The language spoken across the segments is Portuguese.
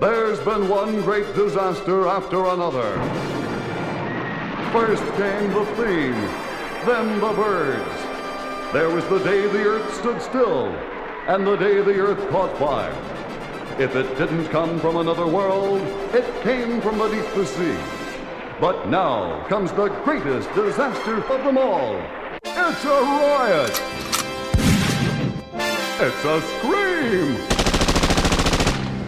There's been one great disaster after another. First came the theme, then the birds. There was the day the earth stood still, and the day the earth caught fire. If it didn't come from another world, it came from beneath the sea. But now comes the greatest disaster of them all. It's a riot! It's a scream!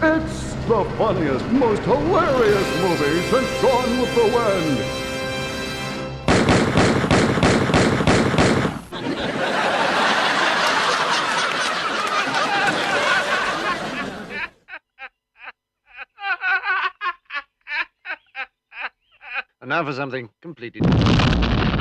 It's the funniest, most hilarious movie since Gone with the Wind. And now for something completely different.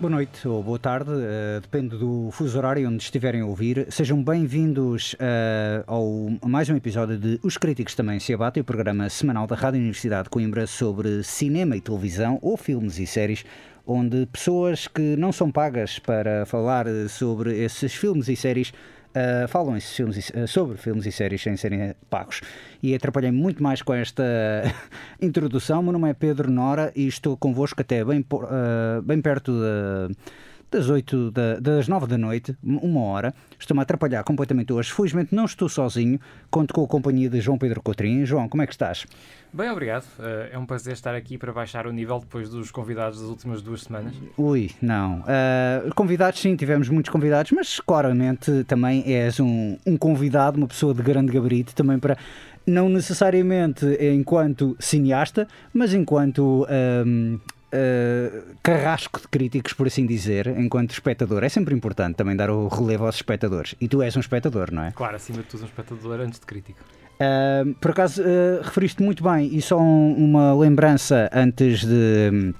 Boa noite ou boa tarde, eh, depende do fuso horário onde estiverem a ouvir. Sejam bem-vindos eh, ao, a mais um episódio de Os Críticos Também Se Abatem, o programa semanal da Rádio Universidade de Coimbra sobre cinema e televisão, ou filmes e séries, onde pessoas que não são pagas para falar eh, sobre esses filmes e séries Uh, falam filmes uh, sobre filmes e séries sem serem pagos. E atrapalhei muito mais com esta introdução. Meu nome é Pedro Nora e estou convosco até bem, uh, bem perto da- das 8 da, das 9 da noite, um- uma hora. Estou-me a atrapalhar completamente hoje. Felizmente não estou sozinho, conto com a companhia de João Pedro Coutrinho. João, como é que estás? Bem, obrigado. Eh, é um prazer estar aqui para baixar o nível depois dos convidados das últimas duas semanas. Ui, não. Uh, convidados, sim, tivemos muitos convidados, mas claramente também és um, um convidado, uma pessoa de grande gabarito, também para. Não necessariamente enquanto cineasta, mas enquanto um, uh, carrasco de críticos, por assim dizer, enquanto espectador. É sempre importante também dar o relevo aos espectadores. E tu és um espectador, não é? Claro, acima de tudo, um espectador antes de crítico. Uh, por acaso, uh, referiste muito bem, e só um- uma lembrança antes de,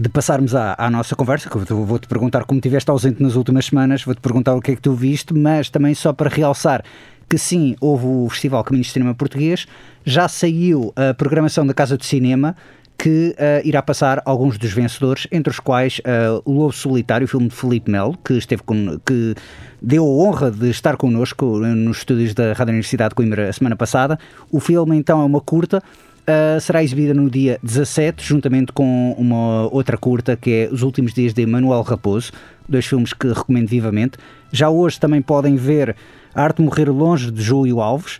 de passarmos à, à nossa conversa, que eu vou-te perguntar como estiveste ausente nas últimas semanas, vou-te perguntar o que é que tu viste, mas também só para realçar que sim, houve o Festival Caminhos de Cinema Português, já saiu a programação da Casa de Cinema, que uh, irá passar alguns dos vencedores, entre os quais uh, o Lobo Solitário, o filme de Felipe Melo, que esteve que deu a honra de estar connosco nos estúdios da Rádio Universidade de Coimbra a semana passada. O filme então é uma curta, uh, será exibida no dia 17, juntamente com uma outra curta que é Os Últimos Dias de Manuel Raposo, dois filmes que recomendo vivamente. Já hoje também podem ver A Arte Morrer Longe de Júlio Alves,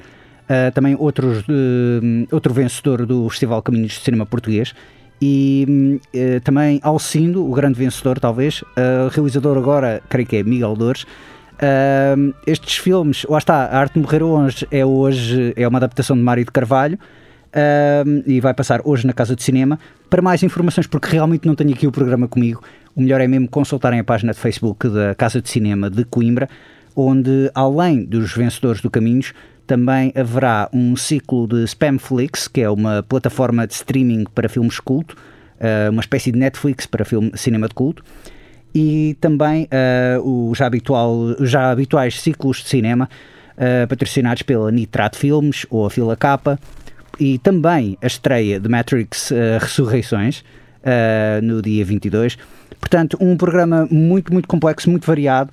Uh, também outros, uh, outro vencedor do Festival Caminhos de Cinema Português e uh, também Alcindo, o grande vencedor talvez, uh, realizador agora, creio que é Miguel Dores. Uh, estes filmes, lá está, A Arte de Morrer Longe é hoje é uma adaptação de Mário de Carvalho e vai passar hoje na Casa de Cinema. Para mais informações, porque realmente não tenho aqui o programa comigo, o melhor é mesmo consultarem a página de Facebook da Casa de Cinema de Coimbra, onde além dos vencedores do Caminhos, também haverá um ciclo de Spamflix, que é uma plataforma de streaming para filmes culto, uh, uma espécie de Netflix para filme, cinema de culto, e também uh, o já, habitual, os já habituais ciclos de cinema uh, patrocinados pela Nitrato Filmes ou a Fila Capa, e também a estreia de Matrix Ressurreições no dia 22. Portanto, um programa muito, muito complexo, muito variado.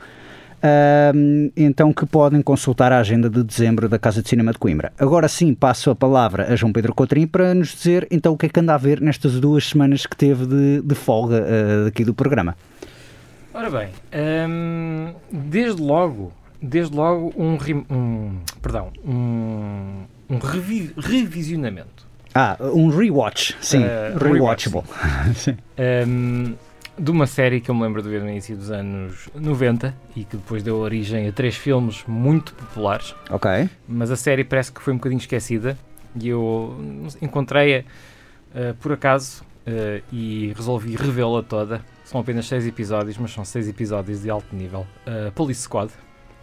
Uh, então que podem consultar a agenda de dezembro da Casa de Cinema de Coimbra. Agora sim passo a palavra a João Pedro Coutrinho para nos dizer então o que é que anda a ver nestas duas semanas que teve de, de folga uh, aqui do programa. Ora bem, hum, desde logo, desde logo um, um perdão, um, um revi- revisionamento Ah, um rewatch, sim, Uh, rewatchable. sim. hum, de uma série que eu me lembro de ver no início dos anos 90 e que depois deu origem a três filmes muito populares. Ok, mas a série parece que foi um bocadinho esquecida e eu encontrei-a eh, por acaso eh, e resolvi revê-la toda. São apenas seis episódios, mas são seis episódios de alto nível. Uh, Police Squad.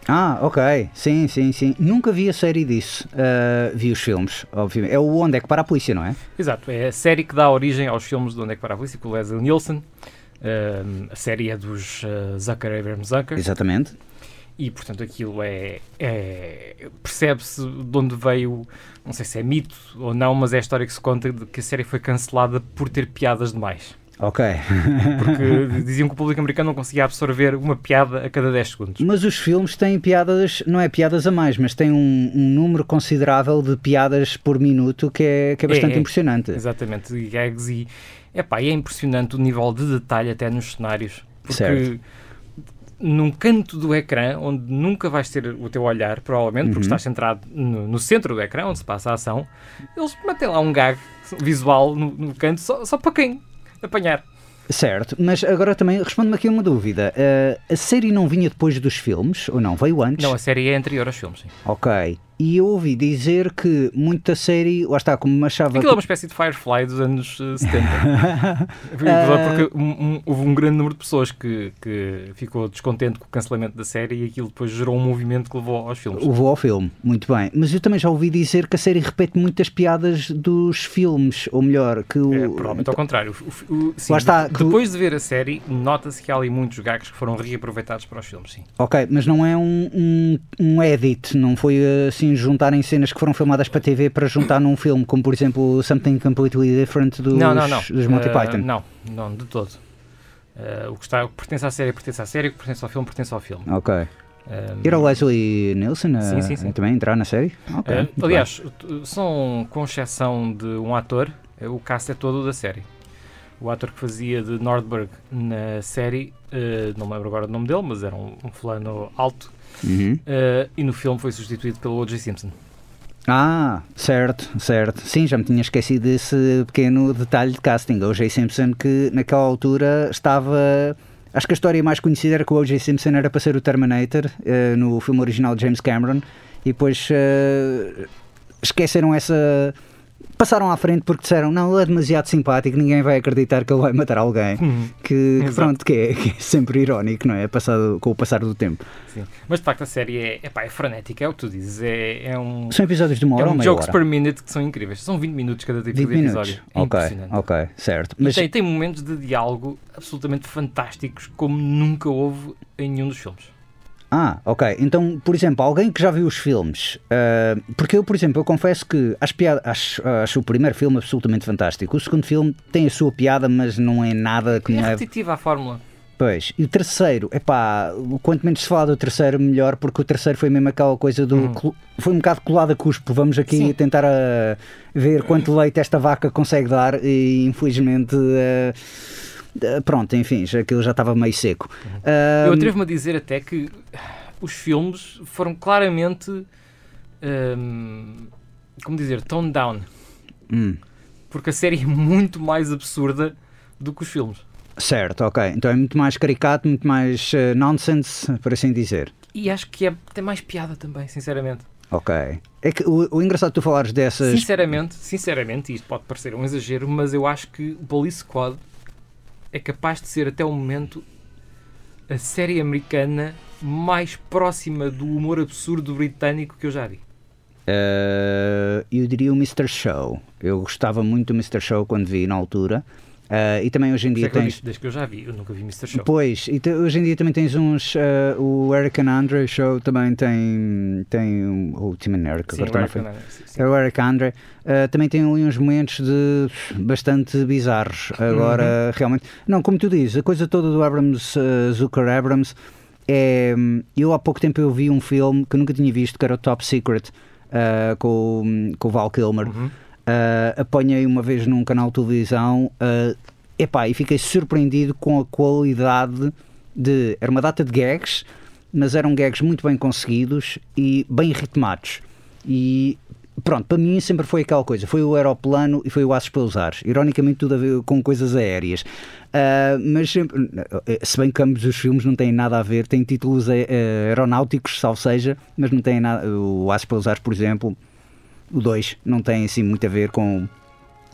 Ah, ok, sim, sim, sim. Nunca vi a série disso. Uh, vi os filmes, obviamente. É o Onde é que para a polícia, não é? Exato, é a série que dá origem aos filmes de Onde é que para a polícia, com o Leslie Nielsen. Uh, a série é dos uh, Zucker Abraham Zucker. Exatamente. E, portanto, aquilo é. é Percebe-se de onde veio. Não sei se é mito ou não, mas é a história que se conta de que a série foi cancelada por ter piadas demais. Ok. Porque diziam que o público americano não conseguia absorver uma piada a cada 10 segundos. Mas os filmes têm piadas, não é piadas a mais, mas têm um, um número considerável de piadas por minuto que é, que é bastante é. impressionante. Exatamente, e gags e, epá, e é impressionante o nível de detalhe até nos cenários. Porque Certo. num canto do ecrã, onde nunca vais ter o teu olhar, provavelmente, porque Uhum. estás centrado no, no centro do ecrã, onde se passa a ação, eles metem lá um gag visual no, no canto só, só para quem apanhar. Certo, mas agora também responde-me aqui uma dúvida. Eh, a série não vinha depois dos filmes, ou não? Veio antes? Não, a série é anterior aos filmes, sim. Ok. E eu ouvi dizer que muita série, lá está, como me achava. Aquilo é uma espécie de Firefly dos anos eh, 70. Porque um- um- houve um grande número de pessoas que, que ficou descontente com o cancelamento da série e aquilo depois gerou um movimento que levou aos filmes. Levou ao filme, muito bem. Mas eu também já ouvi dizer que a série repete muitas piadas dos filmes, ou melhor, que o. É, provavelmente ao contrário. O- o- sim, Lá está, Depois de ver a série, nota-se que há ali muitos gags que foram reaproveitados para os filmes, sim. Ok, mas não é um, um, um edit, não foi assim juntarem cenas que foram filmadas para TV para juntar num filme, como por exemplo Something Completely Different dos, não, não, não. dos Monty Eh, Python. Não, não, de todo. Eh, o, que está, o que pertence à série pertence à série, o que pertence ao filme pertence ao filme. Ok. Eh, Era o Leslie Nielsen Sim, sim, sim. também entrar na série? Eh, muito aliás, t- são, com exceção de um ator, o cast é todo da série. O ator que fazia de Nordberg na série, eh, não me lembro agora do nome dele, mas era um, um fulano alto. Uhum. eh, e no filme foi substituído pelo O.J. Simpson. Ah, certo, certo. Sim, já me tinha esquecido desse pequeno detalhe de casting. O O.J. Simpson que naquela altura estava... Acho que a história mais conhecida era que o O.J. Simpson era para ser o Terminator eh, no filme original de James Cameron e depois eh, esqueceram essa... Passaram à frente porque disseram não, ele é demasiado simpático, ninguém vai acreditar que ele vai matar alguém. Que, que Exato. pronto, que é, que é sempre irónico, não é? Passado, com o passar do tempo. Sim. Mas de facto a série é, epá, é frenética, é o que tu dizes. É, é um, São episódios de uma é hora ou um meia jokes hora? per minute que são incríveis. São 20 minutos cada tipo 20 de minutos. episódio. É ok, ok, certo. E Mas tem, tem momentos de diálogo absolutamente fantásticos, como nunca houve em nenhum dos filmes. Ah, ok. Então, por exemplo, alguém que já viu os filmes, ah, porque eu, por exemplo, eu confesso que acho, piada, acho, acho o primeiro filme absolutamente fantástico. O segundo filme tem a sua piada, mas não é nada que É repetitiva a fórmula. Pois. E o terceiro, epá, quanto menos se fala do terceiro, melhor, porque o terceiro foi mesmo aquela coisa do. Uhum. Foi um bocado colado a cuspo. Vamos aqui Sim. tentar ah, ver quanto leite esta vaca consegue dar e infelizmente. ah, pronto, enfim, já- aquilo já estava meio seco. Ah, Eu atrevo-me a dizer até que os filmes foram claramente. hum, como dizer? Toned down. hum. Porque a série é muito mais absurda do que os filmes. Certo, ok. Então é muito mais caricato, muito mais eh, nonsense, por assim dizer. E acho que é, tem mais piada também, sinceramente. Ok. É que o, o engraçado de tu falares dessas. Sinceramente, sinceramente, isto pode parecer um exagero, mas eu acho que o Police Squad é capaz de ser até o momento a série americana mais próxima do humor absurdo britânico que eu já vi. eh, eu diria o Mr. Show. Eu gostava muito do Mr. Show quando vi na altura. Eh, e também hoje em dia é tens. desde que eu já vi, eu nunca vi Mr. Show. Pois, e te- hoje em dia também tens uns. eh, o Eric and Andre Show também tem. tem um- o Tim and Eric, Sim, agora o Eric sim, sim. É o Eric Andre. Uh, também tem ali uns momentos de bastante bizarros. Agora, realmente. Não, como tu dizes, a coisa toda do Abrams, uh, Zucker Abrams, é. Eu há pouco tempo eu vi um filme que eu nunca tinha visto, que era o Top Secret, uh, com, o- com o Val Kilmer. Uhum. Uh, apanhei uma vez num canal de televisão uh, epá, e fiquei surpreendido com a qualidade de. Era uma data de gags, mas eram gags muito bem conseguidos e bem ritmados. E pronto, para mim sempre foi aquela coisa: foi o aeroplano e foi o Aços pelos Ares. Ironicamente, tudo a ver com coisas aéreas. Uh, mas sempre, se bem que ambos os filmes não têm nada a ver, têm títulos aeronáuticos, salvo seja, mas não têm nada. O Aços pelos Ares, por exemplo, o 2 não tem assim muito a ver com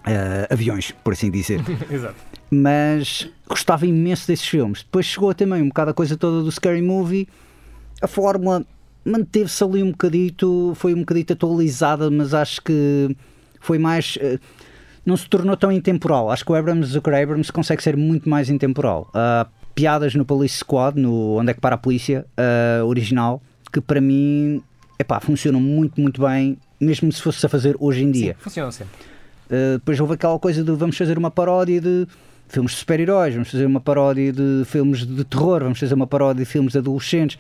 eh, aviões, por assim dizer. Exato. Mas gostava imenso desses filmes. Depois chegou também um bocado a coisa toda do Scary Movie. A fórmula manteve-se ali um bocadito, foi um bocadito atualizada, mas acho que foi mais. eh, não se tornou tão intemporal. Acho que o Abrams, o Abrams consegue ser muito mais intemporal. Há piadas no Police Squad, no Onde é que para a Polícia, eh, original, que para mim epá, funcionam muito, muito bem, mesmo se fosse a fazer hoje em dia. Sim, funcionam sempre. Uh, depois houve aquela coisa de vamos fazer uma paródia de filmes de super-heróis, vamos fazer uma paródia de filmes de terror, vamos fazer uma paródia de filmes de adolescentes.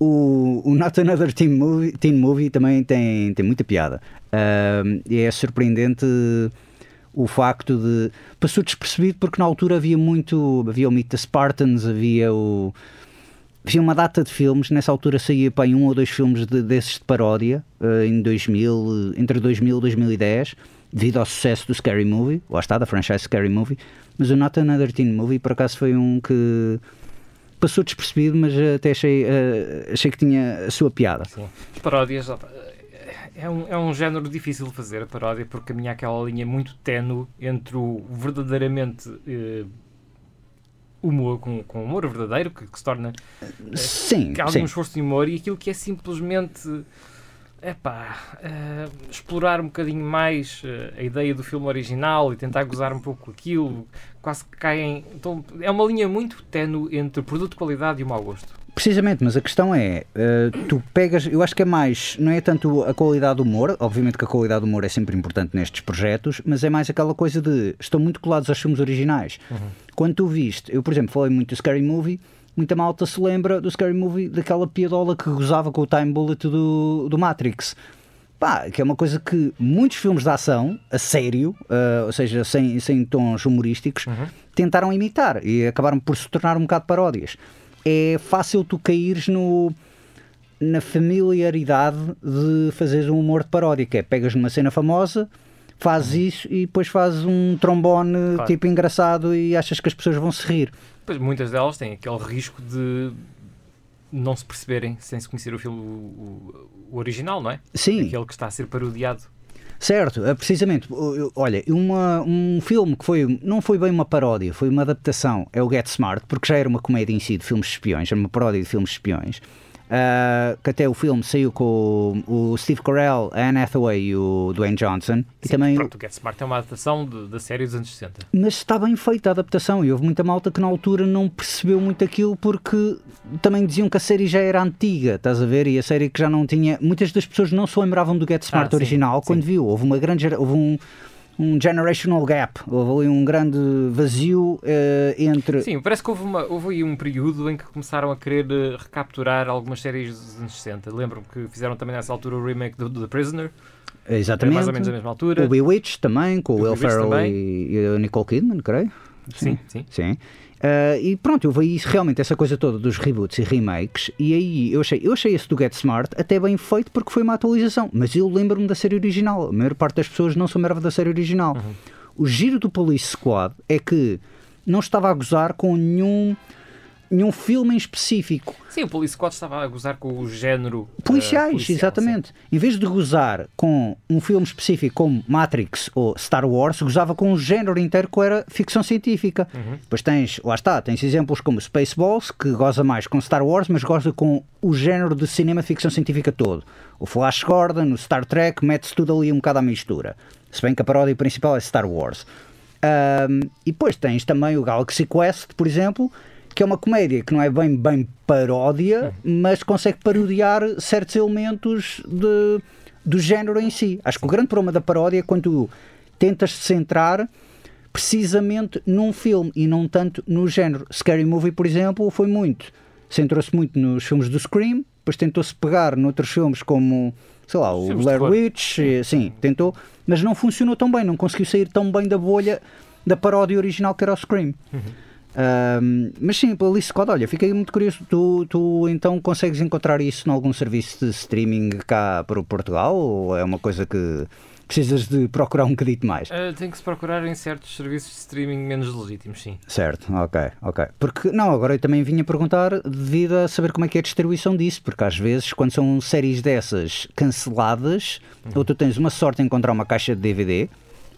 O, o Not Another Teen Movie, teen movie também tem, tem muita piada. Uh, e é surpreendente o facto de. Passou despercebido porque na altura havia muito. Havia o Meet the Spartans, havia o. Havia uma data de filmes, nessa altura saía para um ou dois filmes de, desses de paródia, uh, em 2000, entre 2000 e 2010, devido ao sucesso do Scary Movie, lá está, da franchise Scary Movie. Mas o Not Another Teen Movie, por acaso, foi um que passou despercebido, mas até achei, uh, achei que tinha a sua piada. Sim. As paródias é um, é um género difícil de fazer, a paródia, porque caminha aquela linha muito tenue entre o verdadeiramente uh, humor, com, com humor verdadeiro, que, que se torna uh, sim, que há algum sim. esforço de humor, e aquilo que é simplesmente epá, uh, explorar um bocadinho mais uh, a ideia do filme original e tentar gozar um pouco aquilo, quase que caem. Então, é uma linha muito tenue entre produto de qualidade e o mau gosto. Precisamente, mas a questão é, uh, tu pegas, eu acho que é mais, não é tanto a qualidade do humor, obviamente que a qualidade do humor é sempre importante nestes projetos, mas é mais aquela coisa de, estão muito colados aos filmes originais. Uhum. Quando tu viste, eu por exemplo falei muito do Scary Movie, muita malta se lembra do Scary Movie daquela piadola que gozava com o time bullet do, do Matrix. Pá, que é uma coisa que muitos filmes de ação, a sério, uh, ou seja, sem, sem tons humorísticos, uhum. tentaram imitar e acabaram por se tornar um bocado paródias. É fácil tu caíres no, na familiaridade de fazeres um humor de paródia, que é pegas numa cena famosa, fazes uhum. isso e depois fazes um trombone claro. tipo engraçado e achas que as pessoas vão se rir. Pois muitas delas têm aquele risco de não se perceberem sem se conhecer o filme o, o original, não é? Sim. Aquele que está a ser parodiado. Certo, precisamente. Olha, uma, um filme que foi, não foi bem uma paródia, foi uma adaptação, é o Get Smart, porque já era uma comédia em si de filmes de espiões, era uma paródia de filmes de espiões. Uh, que até o filme saiu com o, o Steve Carell, a Anne Hathaway e o Dwayne Johnson. Sim, e também pronto, o Get Smart é uma adaptação da série dos anos 60. Mas está bem feita a adaptação e houve muita malta que na altura não percebeu muito aquilo porque também diziam que a série já era antiga, estás a ver? E a série que já não tinha. Muitas das pessoas não se lembravam do Get Smart ah, original sim, quando sim. viu. Houve uma grande. Houve um um generational gap, houve ali um grande vazio uh, entre. Sim, parece que houve, uma, houve aí um período em que começaram a querer uh, recapturar algumas séries dos anos 60. Lembro-me que fizeram também nessa altura o remake do, do The Prisoner. Exatamente. Mais ou menos na mesma altura. O Bewitched também, com o, Will Ferrell e, e a Nicole Kidman, creio. Sim, sim. sim. Uh, e pronto, eu vi realmente essa coisa toda dos reboots e remakes, e aí eu achei, eu achei esse do Get Smart até bem feito porque foi uma atualização, mas eu lembro-me da série original. A maior parte das pessoas não se lembrava da série original. Uhum. O giro do Police Squad é que não estava a gozar com nenhum nenhum filme em específico. Sim, o Police Squad estava a gozar com o género policiais, uh, policial, exatamente. Sim. Em vez de gozar com um filme específico como Matrix ou Star Wars, gozava com um género inteiro que era ficção científica. Uhum. Depois tens, lá está, tens exemplos como Spaceballs, que goza mais com Star Wars, mas goza com o género de cinema de ficção científica todo. O Flash Gordon, o Star Trek, mete-se tudo ali um bocado à mistura. Se bem que a paródia principal é Star Wars. Um, e depois tens também o Galaxy Quest, por exemplo, que é uma comédia que não é bem, bem paródia, mas consegue parodiar certos elementos de, do género em si. Acho que o grande problema da paródia é quando tu tentas centrar precisamente num filme e não tanto no género. Scary Movie, por exemplo, foi muito. Centrou-se muito nos filmes do Scream, depois tentou-se pegar noutros filmes como, sei lá, o Blair Witch, sim, tentou, mas não funcionou tão bem, não conseguiu sair tão bem da bolha da paródia original que era o Scream. Uhum. Um, mas sim, Police Squad, olha, fiquei muito curioso. Tu, tu então consegues encontrar isso em algum serviço de streaming cá para o Portugal ou é uma coisa que precisas de procurar um bocadinho mais? Uh, tem que se procurar em certos serviços de streaming menos legítimos, sim. Certo, ok, ok. Porque, não, agora eu também vinha perguntar devido a saber como é que é a distribuição disso, porque às vezes, quando são séries dessas canceladas, uhum. ou tu tens uma sorte em encontrar uma caixa de DVD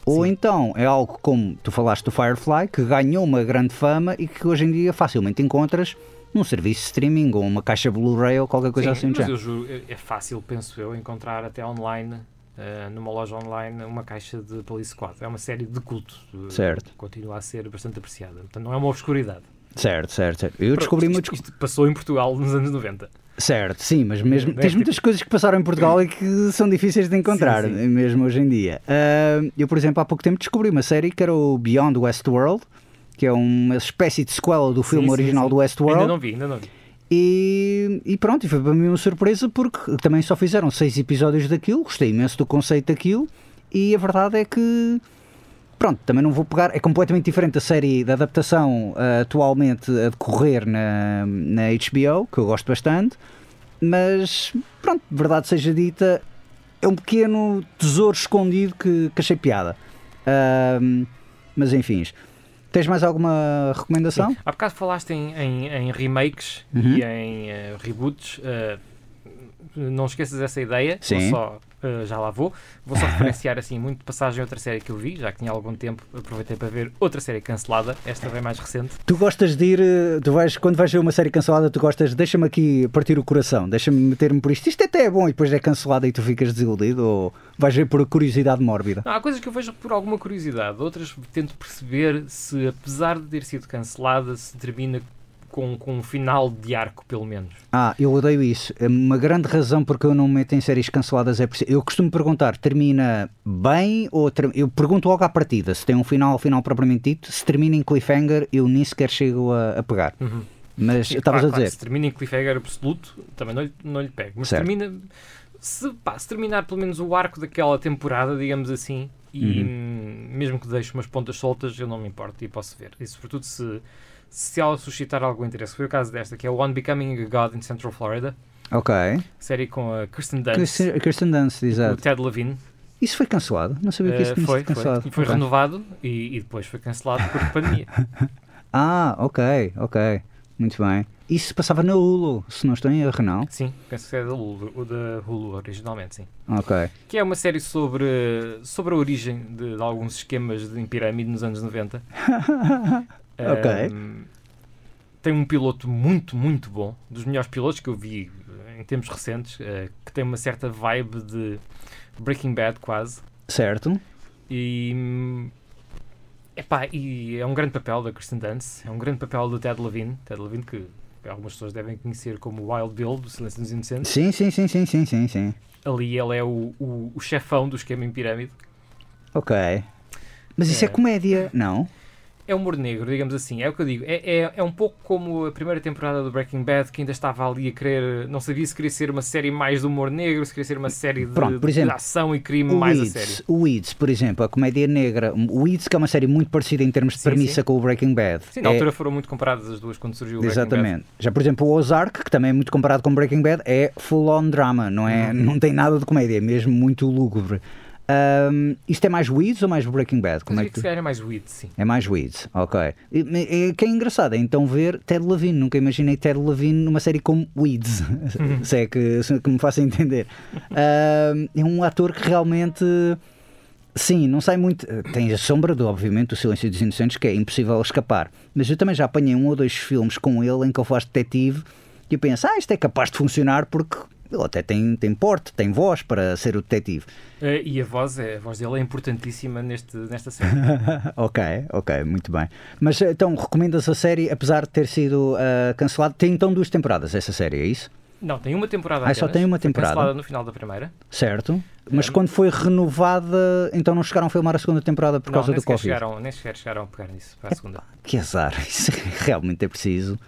ou então é algo como tu falaste do Firefly, que ganhou uma grande fama e que hoje em dia facilmente encontras num serviço de streaming ou uma caixa Blu-ray ou qualquer coisa Sim, assim. Mas eu juro, é, é fácil, penso eu, encontrar até online, uh, numa loja online, uma caixa de Police Squad. É uma série de culto. Certo. Continua a ser bastante apreciada. Portanto, não é uma obscuridade. Certo, certo, certo. Eu descobri isto, muito. Isto passou em Portugal nos anos 90. Certo, sim, mas mesmo tens muitas coisas que passaram em Portugal e que são difíceis de encontrar, sim, sim. mesmo hoje em dia. Uh, eu, por exemplo, há pouco tempo descobri uma série que era o Beyond Westworld, que é uma espécie de sequela do filme Sim, original do Westworld. Ainda não vi, ainda não vi. E, e pronto, foi para mim uma surpresa porque também só fizeram seis episódios daquilo, gostei imenso do conceito daquilo, e a verdade é que pronto, também não vou pegar, é completamente diferente da série da adaptação ah, atualmente a decorrer na, na HBO, que eu gosto bastante, mas pronto, verdade seja dita, é um pequeno tesouro escondido que, que achei piada. Ahm, mas enfim, tens mais alguma recomendação? Há bocado falaste em, em- em remakes Uhum. e em eh, reboots. eh, não esqueças essa ideia. Sim. só, eh, já lá vou. Vou só referenciar assim muito de passagem a outra série que eu vi, já que tinha algum tempo. Aproveitei para ver outra série cancelada, esta bem mais recente. Tu gostas de ir, eh, tu vais, quando vais ver uma série cancelada, tu gostas, deixa-me aqui partir o coração, deixa-me meter-me por isto, isto até é bom e depois é cancelada e tu ficas desiludido ou vais ver por curiosidade mórbida? Não, há coisas que eu vejo por alguma curiosidade, outras tento perceber se, apesar de ter sido cancelada, se termina com, com um final de arco, pelo menos. Ah, eu odeio isso. É Uma grande razão porque eu não me meto em séries canceladas é por. Eu costumo perguntar, termina bem ou ter- eu pergunto logo à partida se tem um final, final propriamente dito, se termina em cliffhanger, eu nem sequer chego a, a pegar. Uhum. Mas estavas claro, a claro, dizer, se termina em cliffhanger absoluto, também não lhe, não lhe pego. Mas Certo. termina. Se, pá, se terminar pelo menos o arco daquela temporada, digamos assim, e Uhum. hum, mesmo que deixe umas pontas soltas, eu não me importo e posso ver. E sobretudo se, se ela suscitar algum interesse. Foi o caso desta, que é One Becoming a God in Central Florida, ok. série com a Kirsten Dunst, Kirsten Dunst, o exato. Ted Levine. Isso foi cancelado? Não sabia que isso tinha foi, foi, cancelado. e foi Ok. renovado e, e depois foi cancelado por pandemia. Ah, ok, ok. Muito bem. Isso passava na Hulu, se não estou em erro, não? sim, penso que é da Hulu, o da Hulu originalmente, sim. Ok. Que é uma série sobre, sobre a origem de, de alguns esquemas de, em pirâmide nos anos 90. Ok. Ahm, tem um piloto muito, muito bom. Dos melhores pilotos que eu vi eh, em tempos recentes. eh, que tem uma certa vibe de Breaking Bad quase. Certo. E, epá, e é um grande papel da Kristen Dunst. É um grande papel do Ted Levine. Ted Levine que algumas pessoas devem conhecer como Wild Bill do Silêncio dos Inocentes. Sim, sim, sim, sim, sim, sim, sim. Ali ele é o, o, o chefão do esquema em pirâmide. Ok. Mas isso é, É. comédia, não? É humor negro, digamos assim. É o que eu digo. É, é, é um pouco como a primeira temporada do Breaking Bad, que ainda estava ali a querer. Não sabia se queria ser uma série mais de humor negro, se queria ser uma série de, Pronto, por de exemplo, ação e crime O mais a Weeds, sério. o Weeds, por exemplo, a comédia negra. O Weeds, que é uma série muito parecida em termos de Sim, premissa sim. com o Breaking Bad. Sim, na É- altura foram muito comparadas as duas quando surgiu o Breaking Bad. Exatamente. Já, por exemplo, o Ozark, que também é muito comparado com Breaking Bad, é full-on drama, não, é, Uhum. não tem nada de comédia, é mesmo muito lúgubre. Ahm, isto é mais Weeds ou mais Breaking Bad? Eu Como é que calhar é mais weed, sim. É mais Weeds, ok. E- e- que é engraçado, é então ver Ted Levine. Nunca imaginei Ted Levine numa série como Weeds, se é que, se é que me faça entender. Ahm, é um ator que realmente. Sim, não sai muito. Tem a sombra, do, obviamente, do Silêncio dos Inocentes, que é impossível escapar. Mas eu também já apanhei um ou dois filmes com ele em que ele faz detetive e eu penso, ah, isto é capaz de funcionar porque ele até tem, tem porte, tem voz para ser o detetive. Eh, e a voz, é, a voz dele é importantíssima neste, nesta série. ok, ok, muito bem. Mas então, recomendas a série, apesar de ter sido ah, cancelada? Tem então duas temporadas essa série, é isso? Não, tem uma temporada Ah, só tem uma Foi temporada? cancelada no final da primeira. Certo. Mas É. quando foi renovada, então não chegaram a filmar a segunda temporada por não, causa do Covid? chegaram, nem sequer chegaram a pegar nisso para a segunda. Que azar, isso realmente é preciso.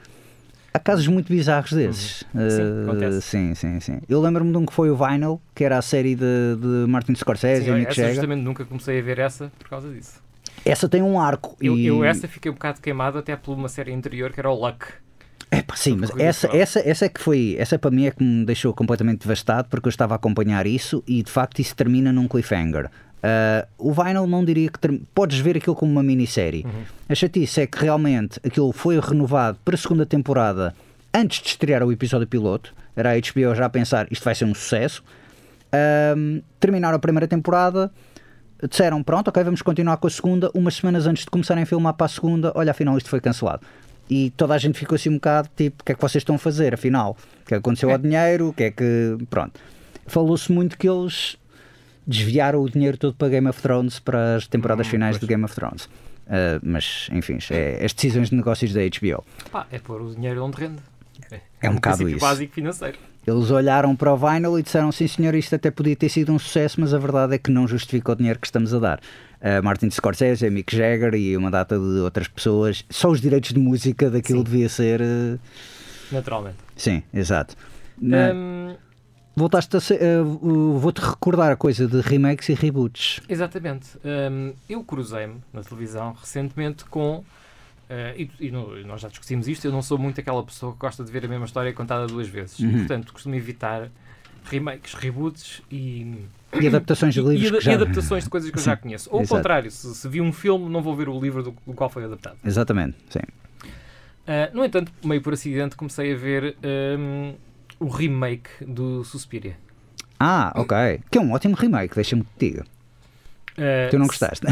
Há casos muito bizarros desses. Uhum. Sim, acontece. sim, sim, sim. Eu lembro-me de um que foi o Vinyl, que era a série de, de Martin Scorsese Sim, e Mick essa Jagger. justamente nunca comecei a ver essa por causa disso. Essa tem um arco. Eu, e... eu essa fiquei um bocado queimado até por uma série anterior que era o Luck. Epá, sim, mas essa, essa, essa é que foi, essa para mim é que me deixou completamente devastado porque eu estava a acompanhar isso e de facto isso termina num cliffhanger. Ah, o Vinyl não diria que term- podes ver aquilo como uma minissérie. A chatice é que realmente aquilo foi renovado para a segunda temporada antes de estrear o episódio piloto. Era a HBO já a pensar isto vai ser um sucesso. Ahm, terminaram a primeira temporada, disseram pronto, ok, vamos continuar com a segunda. Umas semanas antes de começarem a filmar para a segunda, olha, afinal isto foi cancelado. E toda a gente ficou assim um bocado tipo: o que é que vocês estão a fazer? Afinal, o que é que aconteceu ao dinheiro? O que é que. Pronto. Falou-se muito que eles desviaram o dinheiro todo para Game of Thrones para as temporadas Hum, finais pois. do Game of Thrones. Ah, mas, enfim, é as decisões de negócios da HBO. Pá, é pôr o dinheiro onde rende. É um bocado princípio isso. básico financeiro. Eles olharam para o vinyl e disseram: sim, senhor, isto até podia ter sido um sucesso, mas a verdade é que não justifica o dinheiro que estamos a dar. Uh, Martin Scorsese, Mick Jagger e uma data de outras pessoas, só os direitos de música daquilo Sim. devia ser. uh, Naturalmente. Sim, exato. Na- Hum, Voltaste a ser. uh, uh, Vou-te recordar a coisa de remakes e reboots. exatamente. Hum, eu cruzei-me na televisão recentemente com. eh, e, e no- nós já discutimos isto. Eu não sou muito aquela pessoa que gosta de ver a mesma história contada duas vezes. E, Uhum. portanto, costumo evitar remakes, reboots e, E adaptações de e, livros e, e já... adaptações de coisas que eu já Sim, conheço. Ou o exato. contrário, se, se vi um filme, não vou ver o livro do, do qual foi adaptado. Exatamente, sim. Ah, no entanto, meio por acidente, comecei a ver hum, o remake do Suspiria. Ah, ok. Que é um ótimo remake, deixa-me que te diga. Ah, Tu não gostaste?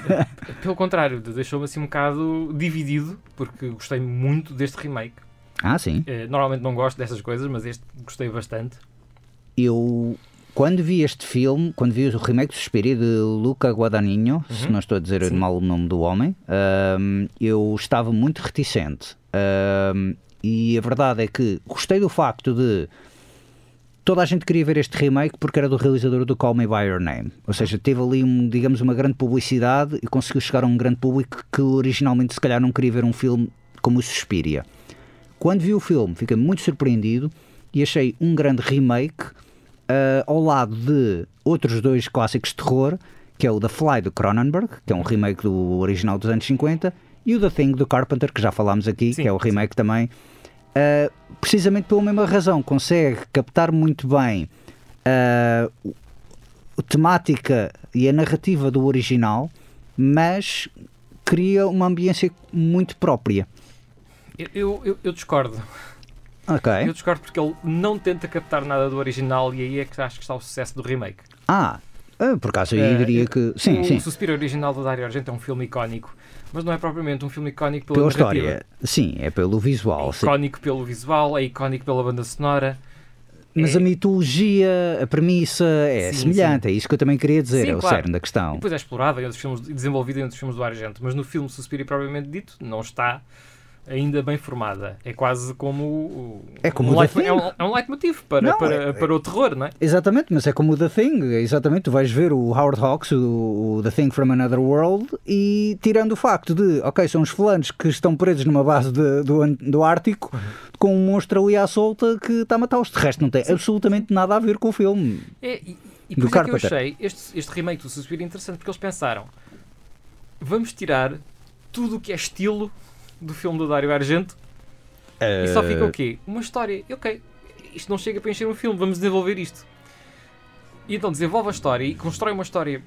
Pelo contrário, deixou-me assim um bocado dividido, porque gostei muito deste remake. ah, sim. Eh, normalmente não gosto dessas coisas, mas este gostei bastante. Eu, quando vi este filme, quando vi o remake do Suspiria de Luca Guadagnino, se Uhum. não estou a dizer Sim. mal o nome do homem, ahm, eu estava muito reticente. E a verdade é que gostei do facto de toda a gente queria ver este remake porque era do realizador do Call Me By Your Name. Ou seja, teve ali, um, digamos, uma grande publicidade e conseguiu chegar a um grande público que originalmente se calhar não queria ver um filme como o Suspiria. Quando vi o filme, fiquei muito surpreendido e achei um grande remake ah, ao lado de outros dois clássicos de terror, que é o The Fly do Cronenberg, que é um remake do original dos anos 50, e o The Thing do Carpenter, que já falámos aqui, Sim, que é o remake também. Ah, precisamente pela mesma razão, consegue captar muito bem ah, o- a temática e a narrativa do original, mas cria uma ambiência muito própria. Eu, eu, eu- eu discordo. Ok. Eu discordo porque ele não tenta captar nada do original e aí é que acho que está o sucesso do remake. Ah, ah, por acaso eu Eh, diria que. Sim, o sim. Suspiro original do Dario Argento é um filme icónico, mas não é propriamente um filme icónico pela, Pela história. Sim, é pelo visual. É sim. icónico pelo visual, é icónico pela banda sonora. Mas É- a mitologia, a premissa é Sim, semelhante, é isso que eu também queria dizer, Sim, é o claro. cerne da questão. Depois é explorado em outros filmes, desenvolvido em outros filmes do Argento, mas no filme Suspiro propriamente dito não está ainda bem formada. É quase como o- É como um o é, um, é um leitmotiv para, Não, para, é- para o terror, não é? Exatamente, mas é como o The Thing, exatamente, tu vais ver o Howard Hawks, o, o The Thing from Another World, e tirando o facto de, ok, são os fulanos que estão presos numa base de- do, do Ártico, Uhum. com um monstro ali à solta que está a matá-los. De resto, não tem absolutamente nada a ver com o filme. É, e, e Do por isso é que eu achei este, este remake do Suspiro interessante, porque eles pensaram vamos tirar tudo o que é estilo do filme do Dario Argento e só fica o quê? Uma história. Ok, isto não chega para encher um filme, vamos desenvolver isto. E então desenvolve a história e constrói uma história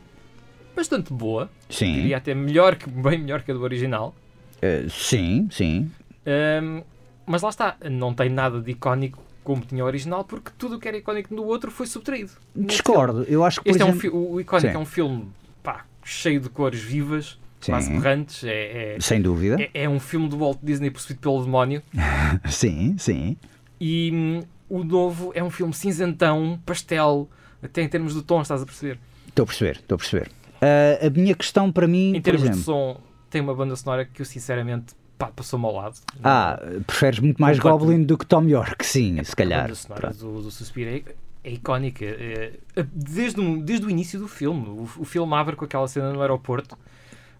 bastante boa, Sim, diria até melhor que, bem melhor que a do original. eh, sim, sim. Ahm, mas lá está, não tem nada de icónico como tinha o original, porque tudo o que era icónico no outro foi subtraído. Discordo, eu acho que, Este é um o icónico Sim. é um filme pá, cheio de cores vivas, Sim. quase berrantes. É, é, Sem dúvida. é- é um filme do Walt Disney possuído pelo demónio. Sim, sim. E hum, o novo é um filme cinzentão, pastel, até em termos de tom, estás a perceber? Estou a perceber, estou a perceber. Ah, a minha questão para mim, Em termos de exemplo... som, tem uma banda sonora que eu sinceramente pá, passou-me ao lado. Ah, preferes muito mais. Goblin do que Tom York, sim, se A calhar. banda sonora Pronto. do, do Suspiro é, é icónica. É- desde, o- desde o início do filme. O, o filme abre com aquela cena no aeroporto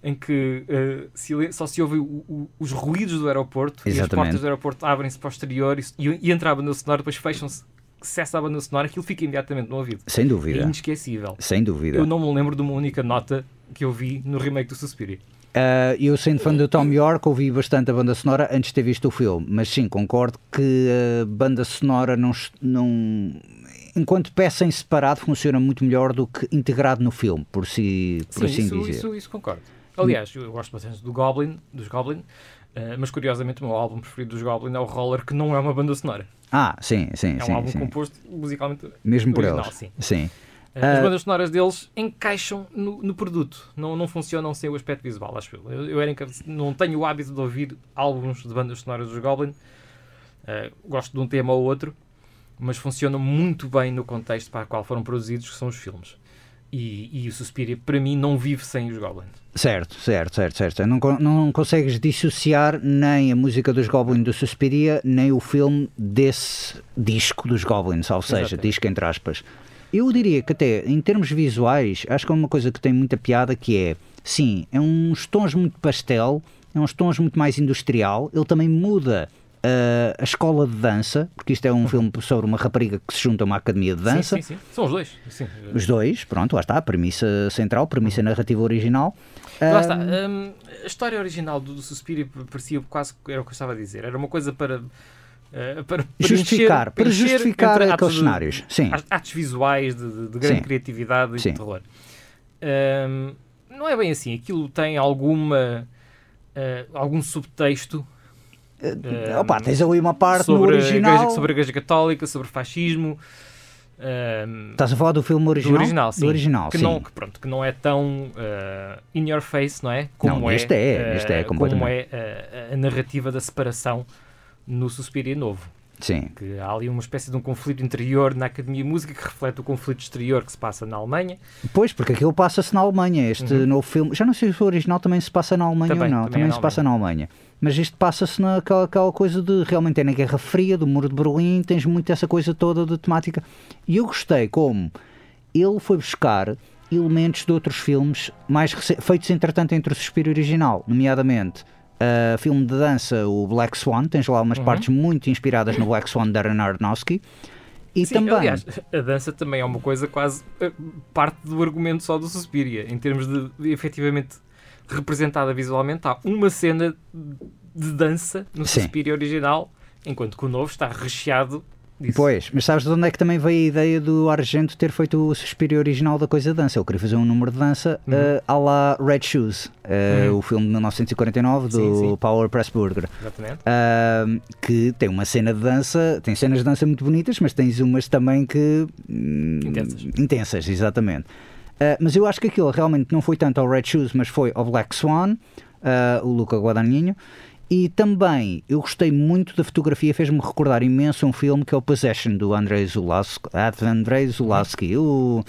em que eh, silen- só se ouve o- o- os ruídos do aeroporto e as Exatamente. portas do aeroporto abrem-se para o exterior e, e entra a banda sonora, depois fecham-se, cessa a banda sonora, aquilo fica imediatamente no ouvido. Sem É dúvida, inesquecível. sem dúvida. Eu não me lembro de uma única nota que eu vi no remake do Suspiria. Ah, eu sendo fã do Tom York, ouvi bastante a banda sonora antes de ter visto o filme, mas sim, concordo que a banda sonora não, não enquanto peça em separado funciona muito melhor do que integrado no filme, por, si, por Sim, assim isso, dizer. isso, isso concordo. Aliás, eu gosto bastante do Goblin, dos Goblin, eh, mas curiosamente o meu álbum preferido dos Goblin é o Roller, que não é uma banda sonora. Ah, sim, sim, É um sim, álbum sim. composto musicalmente. Mesmo por original, eles. sim. Sim. Eh, As Ah. bandas sonoras deles encaixam no, no produto, não, não funcionam sem o aspecto visual, acho eu. Eu, eu era não tenho o hábito de ouvir álbuns de bandas sonoras dos Goblin, Eh, gosto de um tema ou outro, mas funcionam muito bem no contexto para o qual foram produzidos, que são os filmes. E, e o Suspiria, para mim, não vive sem os Goblins. Certo, certo, certo, certo. Não, não consegues dissociar nem a música dos Goblins do Suspiria, nem o filme desse disco dos Goblins, ou seja, Exatamente. disco entre aspas. Eu diria que até em termos visuais, acho que é uma coisa que tem muita piada que é, sim, é uns tons muito pastel, é uns tons muito mais industrial, ele também muda a escola de dança, porque isto é um filme sobre uma rapariga que se junta a uma academia de dança. Sim, sim, sim. São os dois. Sim. Os dois, pronto, lá está, a premissa central, premissa narrativa original. Lá Ah, está. hum, a história original do, do Suspiria parecia quase que era o que eu estava a dizer. Era uma coisa para. eh, para Justificar, para justificar aqueles de- cenários. Sim. atos- visuais de, de- de grande Sim. criatividade e Sim. de terror. Hum, não é bem assim. Aquilo tem alguma. eh, algum subtexto Eh, Opa, tens ali uma parte no sobre, a original. igreja, sobre a Igreja Católica, sobre fascismo. hum, Estás a falar do filme original? do original, sim. Do original, que, sim. Não, que, pronto, que não é tão uh, in your face, não é? Como Não, é, este é, este é uh, como é uh, a narrativa da separação no Suspiria Novo. Sim. Que há ali uma espécie de um conflito interior na Academia de Música que reflete o conflito exterior que se passa na Alemanha. Pois, porque aquilo passa-se na Alemanha. Este Uhum. novo filme, já não sei se o original também se passa na Alemanha Também, ou não. também Também, é se passa na Alemanha. Mas isto passa-se naquela aquela coisa de realmente é na Guerra Fria, do Muro de Berlim, tens muito essa coisa toda de temática. E eu gostei como ele foi buscar elementos de outros filmes mais feitos entretanto entre o Suspiro original, nomeadamente uh, filme de dança, o Black Swan, tens lá umas Uhum. partes muito inspiradas no Black Swan de Darren Aronofsky. E Sim, também, aliás, a dança também é uma coisa quase uh, parte do argumento só do Suspiria, em termos de, de efetivamente representada visualmente. Há uma cena de dança no Sim. Suspiria original, enquanto que o novo está recheado disso. Pois, mas sabes de onde é que também veio a ideia do Argento ter feito o Suspiro original da coisa de dança? Ele queria fazer um número de dança Uhum. eh, à la Red Shoes, eh, Uhum. o filme de 1949 do Sim, sim. Power Pressburger, Exatamente. Ahm, que tem uma cena de dança, tem cenas de dança muito bonitas, mas tens umas também que. hum, Intensas. Intensas, exatamente. Ah, mas eu acho que aquilo realmente não foi tanto ao Red Shoes, mas foi ao Black Swan, o Luca Guadagnino. E também eu gostei muito da fotografia, fez-me recordar imenso um filme que é o Possession do Andrei Zulawski, ah, Zulawski, o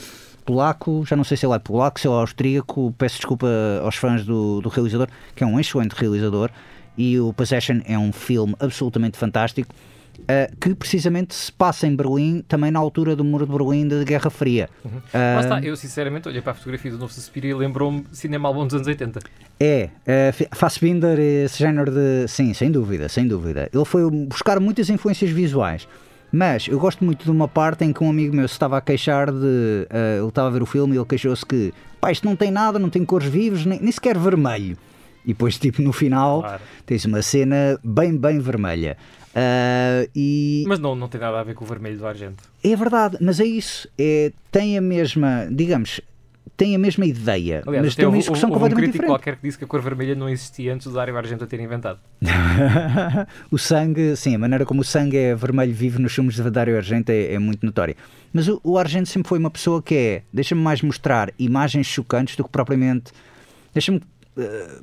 polaco, já não sei se ele é polaco, se ele é austríaco, peço desculpa aos fãs do, do realizador, que é um excelente realizador, e o Possession é um filme absolutamente fantástico, ah, que precisamente se passa em Berlim, também na altura do Muro de Berlim da Guerra Fria. Ah, Lá está, eu sinceramente olhei para a fotografia do novo Suspiria e lembrou-me cinema álbum dos anos 80. É, F- Fassbinder, esse género de. Sim, sem dúvida, sem dúvida. Ele foi buscar muitas influências visuais. Mas eu gosto muito de uma parte em que um amigo meu se estava a queixar de. eh, ele estava a ver o filme e ele queixou-se que. Pá, isto não tem nada, não tem cores vivas, nem, nem sequer vermelho. E depois, tipo, no final, Claro. tens uma cena bem, bem vermelha. Ah, e Mas não, não tem nada a ver com o vermelho do Argento. é verdade, mas é isso. É, tem a mesma, digamos, tem a mesma ideia, Aliás, mas tem uma houve, execução houve um completamente crítico diferente. qualquer que disse que a cor vermelha não existia antes do Dario Argento a ter inventado. o sangue, sim, a maneira como o sangue é vermelho vivo nos filmes de Dario Argento é, é muito notória. Mas o, o Argento sempre foi uma pessoa que é, deixa-me mais mostrar imagens chocantes do que propriamente, deixa-me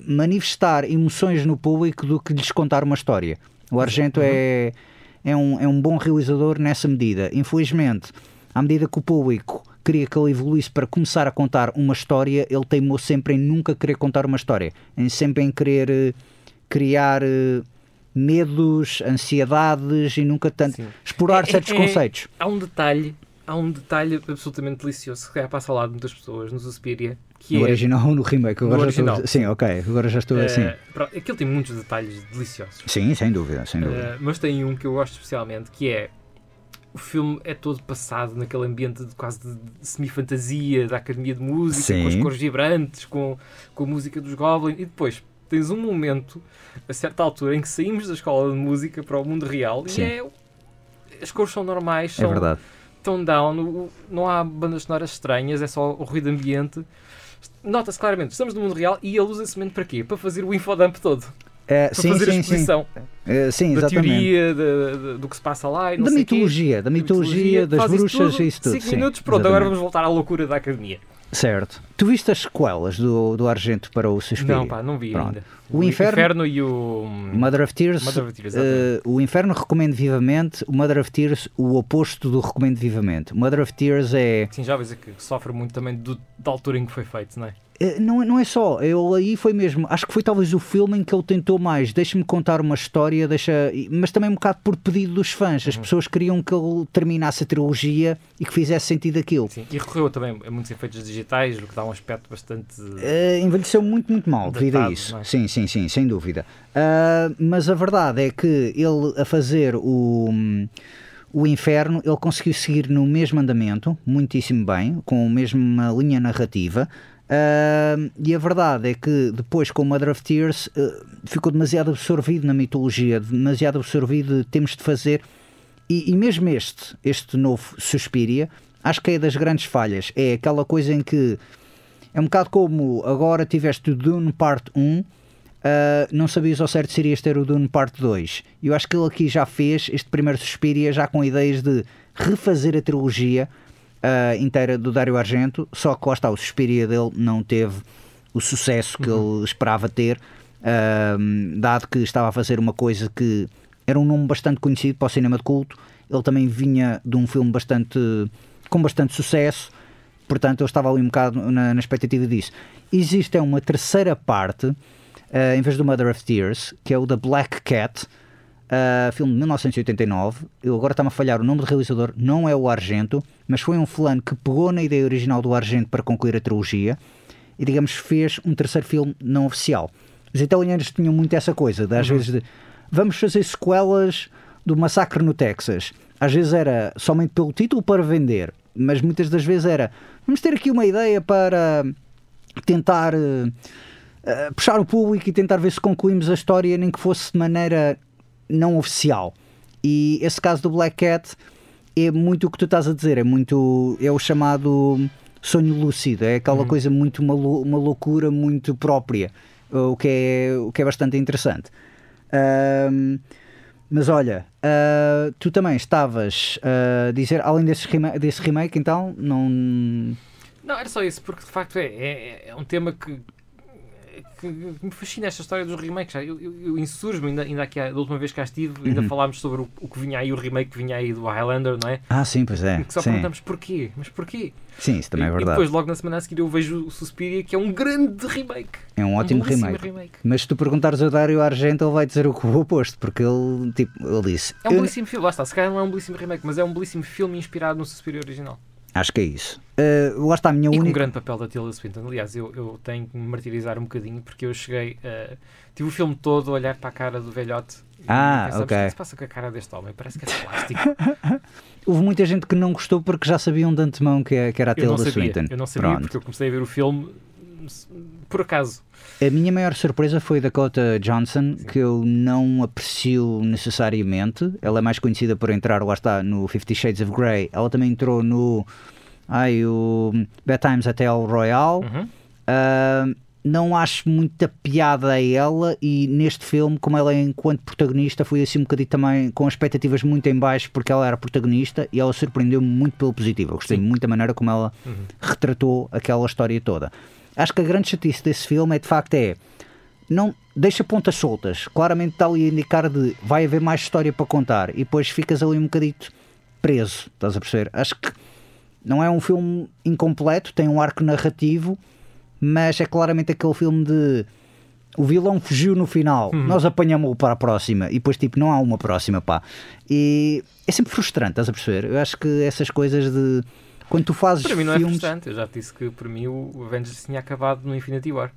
manifestar emoções no público do que lhes contar uma história. O Argento é, é, um, é um bom realizador nessa medida. Infelizmente, à medida que o público queria que ele evoluísse para começar a contar uma história, ele teimou sempre em nunca querer contar uma história, em sempre em querer eh, criar eh, medos, ansiedades e nunca tanto Sim. explorar É- certos é- conceitos. Há um detalhe, há um detalhe absolutamente delicioso, que calhar passa ao lado de muitas pessoas no Suspiria, que No é... original ou no remake? No Agora já estou- sim, ok, agora já estou assim. pronto, aquilo tem muitos detalhes deliciosos. Sim, sem dúvida, sem dúvida. Uh, mas tem um que eu gosto especialmente, que é o filme é todo passado naquele ambiente de quase de, semi-fantasia da Academia de Música, com as Sim. cores vibrantes, com, com a música dos Goblins, e depois tens um momento, a certa altura, em que saímos da escola de música para o mundo real Sim. e é. As cores são normais, é são verdade. Tão down, o- não há bandas sonoras estranhas, é só o ruído ambiente. Nota-se claramente, estamos no mundo real e ele usa esse momento para quê? Para fazer o infodump todo. É, Para sim, fazer a sim, sim. exposição É, sim, da exatamente. teoria, da- da- do que se passa lá e não Da sei quê. mitologia, da mitologia, das isso bruxas tudo, e isso tudo. Cinco sim, minutos, pronto, agora exatamente. vamos voltar à loucura da academia. Certo. Tu viste as sequelas do, do Argento para o Suspiria? Não, pá, não vi Pronto. ainda. O Inferno- e o. Mother of Tears, Mother of Tears, exatamente. o Inferno recomendo vivamente, o Mother of Tears o oposto do recomendo vivamente. O Mother of Tears é Sim, já vejo que sofre muito também do, da altura em que foi feito, não é? Eh, Não, não é só, ele aí foi mesmo, acho que foi talvez o filme em que ele tentou mais, deixa-me contar uma história, deixa, mas também um bocado por pedido dos fãs, Uhum. as pessoas queriam que ele terminasse a trilogia e que fizesse sentido aquilo. Sim. E recorreu também a muitos efeitos digitais, o que dá um aspecto bastante. Eh, envelheceu muito, muito mal devido a Datado, isso. é? Sim, sim, sim, sem dúvida. Ah, mas a verdade é que ele a fazer o, o Inferno, ele conseguiu seguir no mesmo andamento, muitíssimo bem, com a mesma linha narrativa. Ah, e a verdade é que depois com o of Tears eh, ficou demasiado absorvido na mitologia, demasiado absorvido de temos de fazer e, e mesmo este, este novo Suspiria, acho que é das grandes falhas. É aquela coisa em que é um bocado como agora tiveste o Dune Parte 1, ah, não sabias ao certo se irias ter o Dune Parte 2. E eu acho que ele aqui já fez este primeiro Suspiria já com ideias de refazer a trilogia ah, inteira do Dario Argento, só que lá está, o Suspiria dele não teve o sucesso que ele esperava ter, ah, dado que estava a fazer uma coisa que era um nome bastante conhecido para o cinema de culto. Ele também vinha de um filme bastante com bastante sucesso, portanto eu estava ali um bocado na, na expectativa disso. Existe é uma terceira parte, eh, em vez do Mother of Tears, que é o da Black Cat, eh, filme de 1989. Eu agora está-me a falhar o nome do realizador, não é o Argento, mas foi um fulano que pegou na ideia original do Argento para concluir a trilogia e, digamos, fez um terceiro filme não oficial. Os italianos tinham muito essa coisa, de, às vezes, de vamos fazer sequelas do Massacre no Texas. Às vezes era somente pelo título para vender, mas muitas das vezes era vamos ter aqui uma ideia para tentar eh, eh, puxar o público e tentar ver se concluímos a história, nem que fosse de maneira não oficial. E esse caso do Black Cat é muito o que tu estás a dizer, é muito é o chamado sonho lúcido, é aquela coisa muito uma, uma loucura muito própria, o que é, o que é bastante interessante. Ahm, mas olha, ah, tu também estavas a dizer, além desse remake, desse remake então, não. Não, era só isso, porque de facto é, é, é um tema que, que me fascina esta história dos remakes. Eu, eu, eu insurjo-me, ainda, ainda aqui, a- da última vez que cá estive, ainda Uhum. falámos sobre o, o que vinha aí, o remake que vinha aí do Highlander, não é? Ah, sim, pois é. E que só Sim, perguntamos porquê, mas porquê? sim isso também é e, e verdade. depois, logo na semana a seguir, eu vejo o Suspiria, que é um grande remake. é um ótimo belíssimo remake. Mas se tu perguntares ao Dário Argento, ele vai dizer o, o oposto, porque ele, tipo, ele disse. É um "Eu belíssimo filme, lá está, se calhar não é um belíssimo remake, mas é um belíssimo filme inspirado no Suspiria original. Acho que é isso. Ah, lá está a minha E com um única. grande papel da Tilda Swinton. Aliás, eu, eu tenho que me martirizar um bocadinho porque eu cheguei. Uh, tive o filme todo a olhar para a cara do velhote. e Ah, ok. O que é se passa com a cara deste homem? Parece que é plástico. Houve muita gente que não gostou porque já sabiam de antemão que, que era a Tilda. Swinton. Eu não sabia Pronto. porque eu comecei a ver o filme por acaso. A minha maior surpresa foi Dakota Johnson, que eu não aprecio necessariamente. Ela é mais conhecida por entrar, lá está, no Fifty Shades of Grey. Ela também entrou no. Ai, o Bad Times at El Royale. Uhum. Ah, não acho muita piada a ela e neste filme, como ela é enquanto protagonista, fui assim um bocadinho também com expectativas muito em baixo porque ela era protagonista e ela surpreendeu-me muito pelo positivo. Eu gostei muito da maneira como ela Uhum. retratou aquela história toda. Acho que a grande chatice desse filme é de facto é não deixa pontas soltas. Claramente está ali a indicar de vai haver mais história para contar e depois ficas ali um bocadito preso, estás a perceber? Acho que não é um filme incompleto, tem um arco narrativo, mas é claramente aquele filme de o vilão fugiu no final, nós apanhamos-o para a próxima e depois tipo não há uma próxima, pá. E é sempre frustrante, estás a perceber? Eu acho que essas coisas de quando tu fazes Para mim não é filmes, frustrante. Eu já te disse que para mim o Avengers tinha acabado no Infinity War.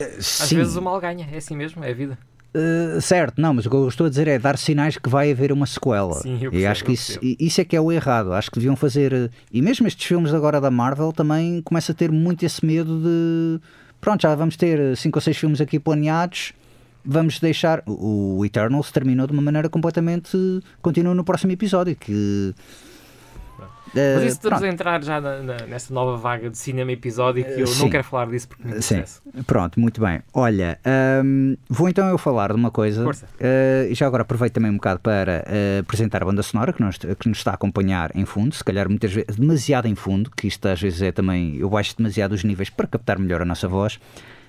Às sim, vezes o mal ganha, é assim mesmo, é a vida. Uh, certo, não, mas o que eu estou a dizer é dar sinais que vai haver uma sequela. Sim, eu e percebo, acho que isso, e- isso é que é o errado. Acho que deviam fazer. uh, E mesmo estes filmes agora da Marvel também começa a ter muito esse medo de. Pronto, já vamos ter 5 ou 6 filmes aqui planeados. Vamos deixar. O, o Eternals terminou de uma maneira completamente. Continua no próximo episódio. Que. Mas isso estamos pronto. a entrar já na, na, nesta nova vaga de cinema episódico e eu Sim. não quero falar disso porque me Sim. interessa. Pronto, muito bem. Olha, hum, vou então eu falar de uma coisa. Força. Uh, e já agora aproveito também um bocado para uh, apresentar a banda sonora que nos, que nos está a acompanhar em fundo, se calhar muitas vezes demasiado em fundo, que isto às vezes é também, eu baixo demasiado os níveis para captar melhor a nossa voz.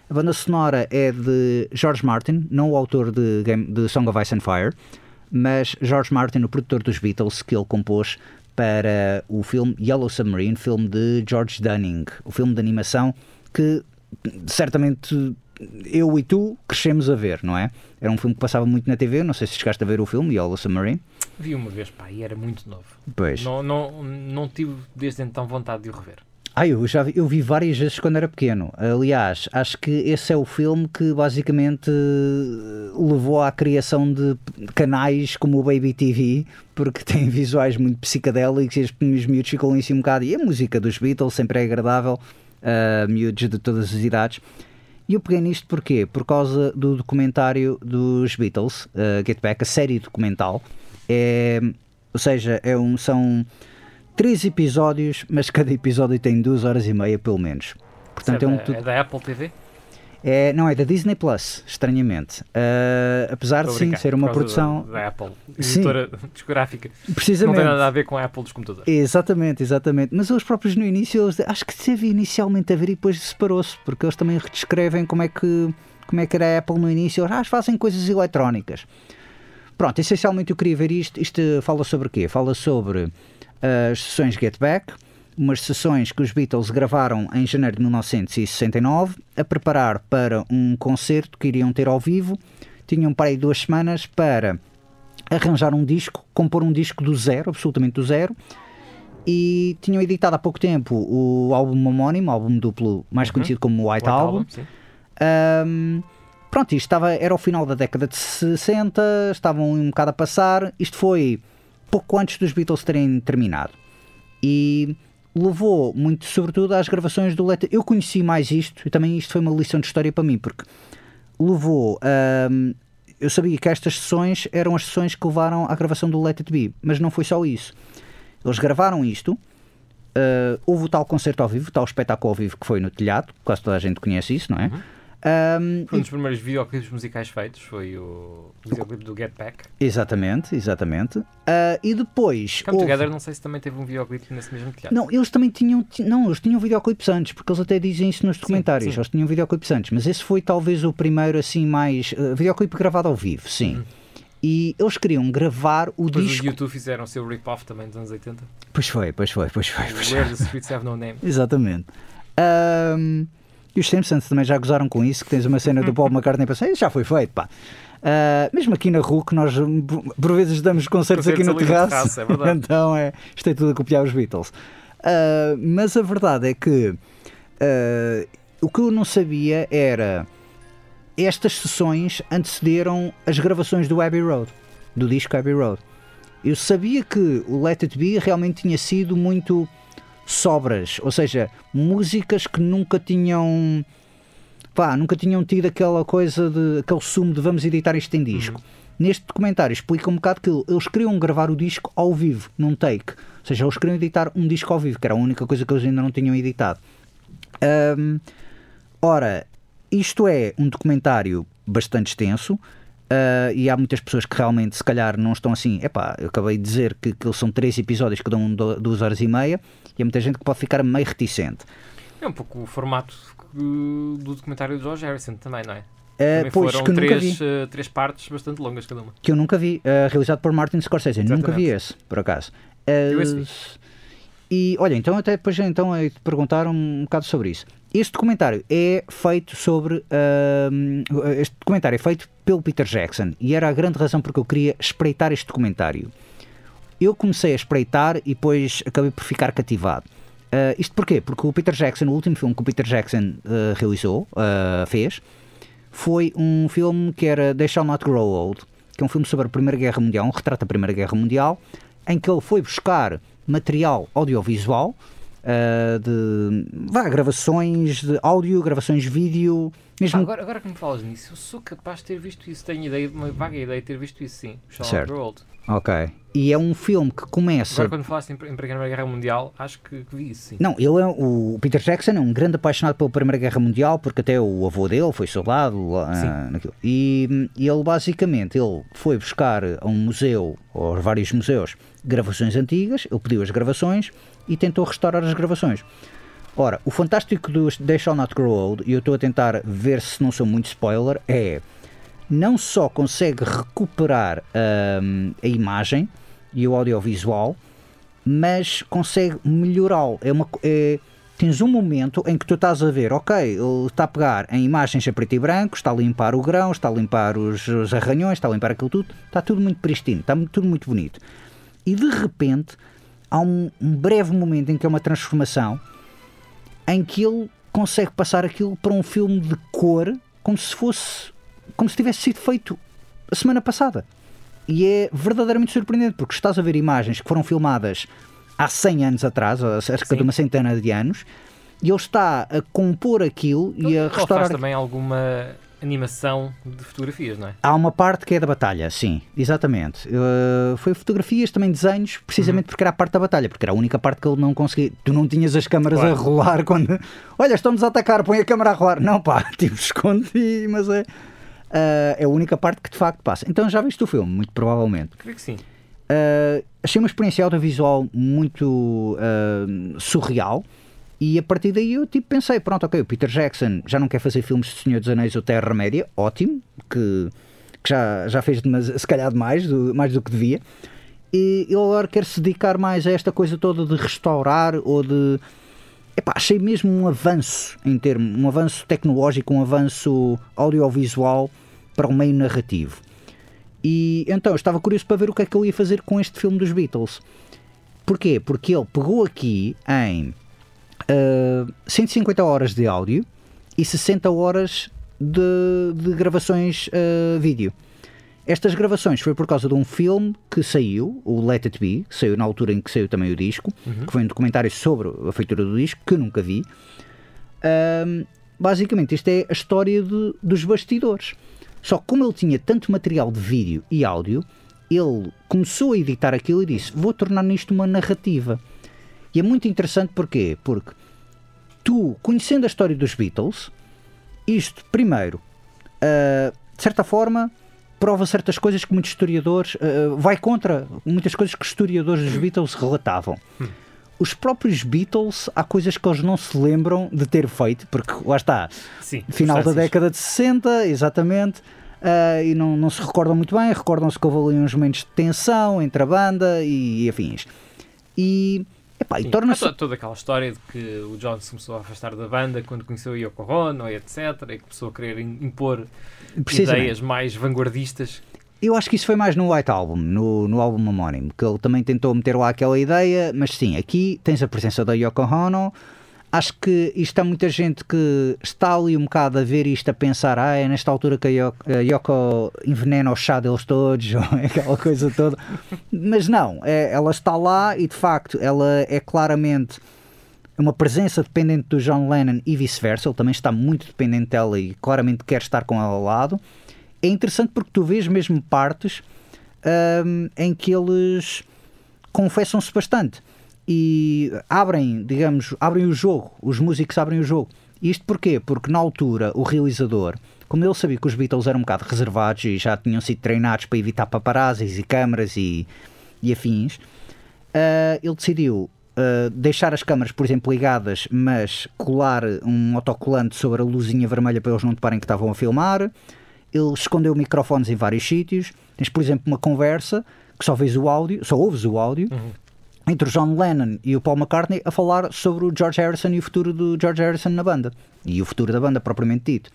A banda sonora é de George Martin, não o autor de, Game, de Song of Ice and Fire, mas George Martin, o produtor dos Beatles, que ele compôs para o filme Yellow Submarine, filme de George Dunning, o filme de animação que certamente eu e tu crescemos a ver, não é? Era um filme que passava muito na TV, não sei se chegaste a ver o filme Yellow Submarine. Vi uma vez, pá, e era muito novo. Pois. Não, não, não tive desde então vontade de o rever. Ah, eu já vi, eu vi várias vezes quando era pequeno. Aliás, acho que esse é o filme que basicamente eh, levou à criação de canais como o Baby TV, porque tem visuais muito psicadélicos e os os miúdos ficam em cima um bocado. E a música dos Beatles sempre é agradável, a miúdos de todas as idades. E eu peguei nisto porquê? Por causa do documentário dos Beatles, uh, Get Back, a série documental. É, ou seja, é um, são três episódios, mas cada episódio tem duas horas e meia, pelo menos. Portanto, é, Isso um é, da, tudo- é da Apple TV? é- não, é da Disney Plus, estranhamente. Uh, apesar de Estou a sim ser uma produção. Da, da Apple, Sim. editora discográfica. Não Precisamente. tem nada a ver com a Apple dos computadores. Exatamente, exatamente. Mas eles próprios no início, eles- acho que teve inicialmente a ver e depois separou-se, porque eles também descrevem como é que, como é que era a Apple no início. Eles, Ah, fazem coisas eletrónicas. Pronto, essencialmente eu queria ver isto. Isto fala sobre o quê? Fala sobre as sessões Get Back, umas sessões que os Beatles gravaram em janeiro de 1969, a preparar para um concerto que iriam ter ao vivo. Tinham para aí duas semanas para arranjar um disco, compor um disco do zero, absolutamente do zero, e tinham editado há pouco tempo o álbum homónimo, álbum duplo mais Uhum. conhecido como White, White Album. Album, pronto, isto estava, era o final da década de 60, estavam um bocado a passar. Isto foi pouco antes dos Beatles terem terminado. E levou muito, sobretudo, às gravações do Let Eu conheci mais isto, e também isto foi uma lição de história para mim, porque levou. ahm, eu sabia que estas sessões eram as sessões que levaram à gravação do Let It Be, mas não foi só isso. Eles gravaram isto, ah, houve o tal concerto ao vivo, o tal espetáculo ao vivo que foi no telhado, quase toda a gente conhece isso, não é? Ahm, Foi um dos primeiros videoclipes musicais feitos, foi o videoclipe do Get Back. Exatamente, exatamente. Ah, e depois. Come houve- Together, não sei se também teve um videoclipe nesse mesmo teatro. Não, eles também tinham. ti- Não, eles tinham videoclipes antes, porque eles até dizem isso nos documentários. sim. Eles tinham videoclipes antes, mas esse foi talvez o primeiro, assim, mais. ah, videoclipe gravado ao vivo, sim. E eles queriam gravar o Uhum. Depois os disco. YouTube fizeram o seu rip-off também dos anos 80. Pois foi, pois foi, pois foi. Pois. Where the Streets Have No Name. Exatamente. Ahm, e os Simpsons também já gozaram com isso, que tens uma cena do Paul McCartney e pensei, já foi feito, pá. Ah, mesmo aqui na que nós por vezes damos concertos aqui no Concertos ali no terraço, terraço, é então é, isto é tudo a copiar os Beatles. Ah, mas a verdade é que ah, o que eu não sabia era estas sessões antecederam as gravações do Abbey Road, do disco Abbey Road. Eu sabia que o Let It Be realmente tinha sido muito sobras, ou seja, músicas que nunca tinham pá, nunca tinham tido aquela coisa de aquele sumo de vamos editar isto em disco. Neste documentário explica um bocado que eles queriam gravar o disco ao vivo, num take. Ou seja, eles queriam editar um disco ao vivo, que era a única coisa que eles ainda não tinham editado. Ora, isto é um documentário bastante extenso. Ah, e há muitas pessoas que realmente, se calhar, não estão assim. Epá, eu acabei de dizer que, que são três episódios, um du- duas horas e meia, e há muita gente que pode ficar meio reticente. É um pouco o formato uh, do documentário de George Harrison também, não é? Ah, Também pois, foram que eu nunca vi. três, uh, três partes bastante longas cada uma. que eu nunca vi, eh, realizado por Martin Scorsese. Eu Nunca vi Exatamente. esse, por acaso. Eu esse vi. E olha, então até depois então é te perguntar um bocado sobre isso. Este documentário é feito sobre ahm, este documentário é feito pelo Peter Jackson e era a grande razão porque eu queria espreitar este documentário. Eu comecei a espreitar e depois acabei por ficar cativado. Ah, isto porquê? Porque o Peter Jackson, o último filme que o Peter Jackson ah, realizou, ah, fez, foi um filme que era They Shall Not Grow Old, que é um filme sobre a Primeira Guerra Mundial, um retrato da Primeira Guerra Mundial, em que ele foi buscar material audiovisual ah, de vá, gravações de áudio, gravações de vídeo, mesmo Ah, agora, agora que me falas nisso, eu sou capaz de ter visto isso. Tenho ideia, uma vaga ideia de ter visto isso, sim. Certo. Old. Ok. E é um filme que começa. Agora, quando falaste em, em Primeira Guerra Mundial, acho que, que vi isso, sim. Não, ele é, o Peter Jackson é um grande apaixonado pela Primeira Guerra Mundial, porque até o avô dele foi soldado lá, Sim. ah, naquilo. E, e ele basicamente ele foi buscar a um museu, ou vários museus, gravações antigas, ele pediu as gravações e tentou restaurar as gravações. Ora, o fantástico do They Shall Not Grow Old, e eu estou a tentar ver se não sou muito spoiler, é não só consegue recuperar hum, a imagem e o audiovisual, mas consegue melhorá-lo. É é- tens um momento em que tu estás a ver, ok, ele está a pegar em imagens a preto e branco, está a limpar o grão, está a limpar os, os arranhões, está a limpar aquilo tudo, está tudo muito pristino, está tudo muito bonito. E de repente há um, um breve momento em que é uma transformação em que ele consegue passar aquilo para um filme de cor como se fosse como se tivesse sido feito a semana passada. E é verdadeiramente surpreendente, porque estás a ver imagens que foram filmadas há 100 anos atrás, ou cerca Sim. de uma centena de anos, e ele está a compor aquilo e a Ele faz restaurar. também alguma animação de fotografias, não é? Há uma parte que é da batalha, sim, exatamente. Uh, foi fotografias, também desenhos, precisamente porque era a parte da batalha, porque era a única parte que ele não conseguia. Tu não tinhas as câmaras Claro. a rolar quando. Olha, estamos a atacar, põe a câmara a rolar. Não, pá, tipo, esconde, e- mas é. uh, é a única parte que de facto passa. Então já viste o filme, muito provavelmente. Creio que sim. Uh, achei uma experiência audiovisual muito surreal. E a partir daí eu tipo, pensei, pronto, ok, o Peter Jackson já não quer fazer filmes de Senhor dos Anéis ou Terra-média, ótimo, que, que já, já fez demas- se calhar demais, do, mais do que devia. E ele agora quer se dedicar mais a esta coisa toda de restaurar ou de. Epá, achei mesmo um avanço em termos, um avanço tecnológico, um avanço audiovisual para o meio narrativo. E então eu estava curioso para ver o que é que ele ia fazer com este filme dos Beatles. Porquê? Porque ele pegou aqui em ah, 150 horas de áudio e 60 horas de, de gravações ah, vídeo. Estas gravações foi por causa de um filme que saiu, o Let It Be, que saiu na altura em que saiu também o disco, que foi um documentário sobre a feitura do disco, que nunca vi. Ahm, basicamente, isto é a história de- dos bastidores. Só que como ele tinha tanto material de vídeo e áudio, ele começou a editar aquilo e disse: Vou tornar nisto uma narrativa. E é muito interessante porquê? Porque tu, conhecendo a história dos Beatles, isto, primeiro, ah, de certa forma, prova certas coisas que muitos historiadores. ah, vai contra muitas coisas que os historiadores dos Beatles relatavam. Os próprios Beatles, há coisas que eles não se lembram de ter feito, porque lá está, Sim. final da década de 60, exatamente, ah, e não, não se recordam muito bem, recordam-se que houve ali uns momentos de tensão entre a banda e, afins. E, epá, e torna-se. Há to- toda aquela história de que o John se começou a afastar da banda quando conheceu a Yoko Ono e etc. E que começou a querer im- impor ideias mais vanguardistas. Eu acho que isso foi mais no White Album, no, no álbum homónimo, que ele também tentou meter lá aquela ideia, mas sim, aqui tens a presença da Yoko Ono. Acho que isto há muita gente que está ali um bocado a ver isto, a pensar, ah, é nesta altura que a Yoko, a Yoko envenena o chá deles todos, ou aquela coisa toda. Mas não, é- ela está lá e de facto ela é claramente uma presença dependente do John Lennon e vice-versa. Ele também está muito dependente dela e claramente quer estar com ela ao lado. É interessante porque tu vês mesmo partes hum, em que eles confessam-se bastante e abrem, digamos, abrem o jogo. Os músicos abrem o jogo. Isto porquê? Porque na altura o realizador, como ele sabia que os Beatles eram um bocado reservados e já tinham sido treinados para evitar paparazzis e câmaras e, e afins, ah, ele decidiu ah, deixar as câmaras, por exemplo, ligadas, mas colar um autocolante sobre a luzinha vermelha para eles não deparem que estavam a filmar. Ele escondeu microfones em vários sítios. Tens, por exemplo, uma conversa que só vês o áudio, só ouves o áudio, entre o John Lennon e o Paul McCartney a falar sobre o George Harrison e o futuro do George Harrison na banda. E o futuro da banda, propriamente dito.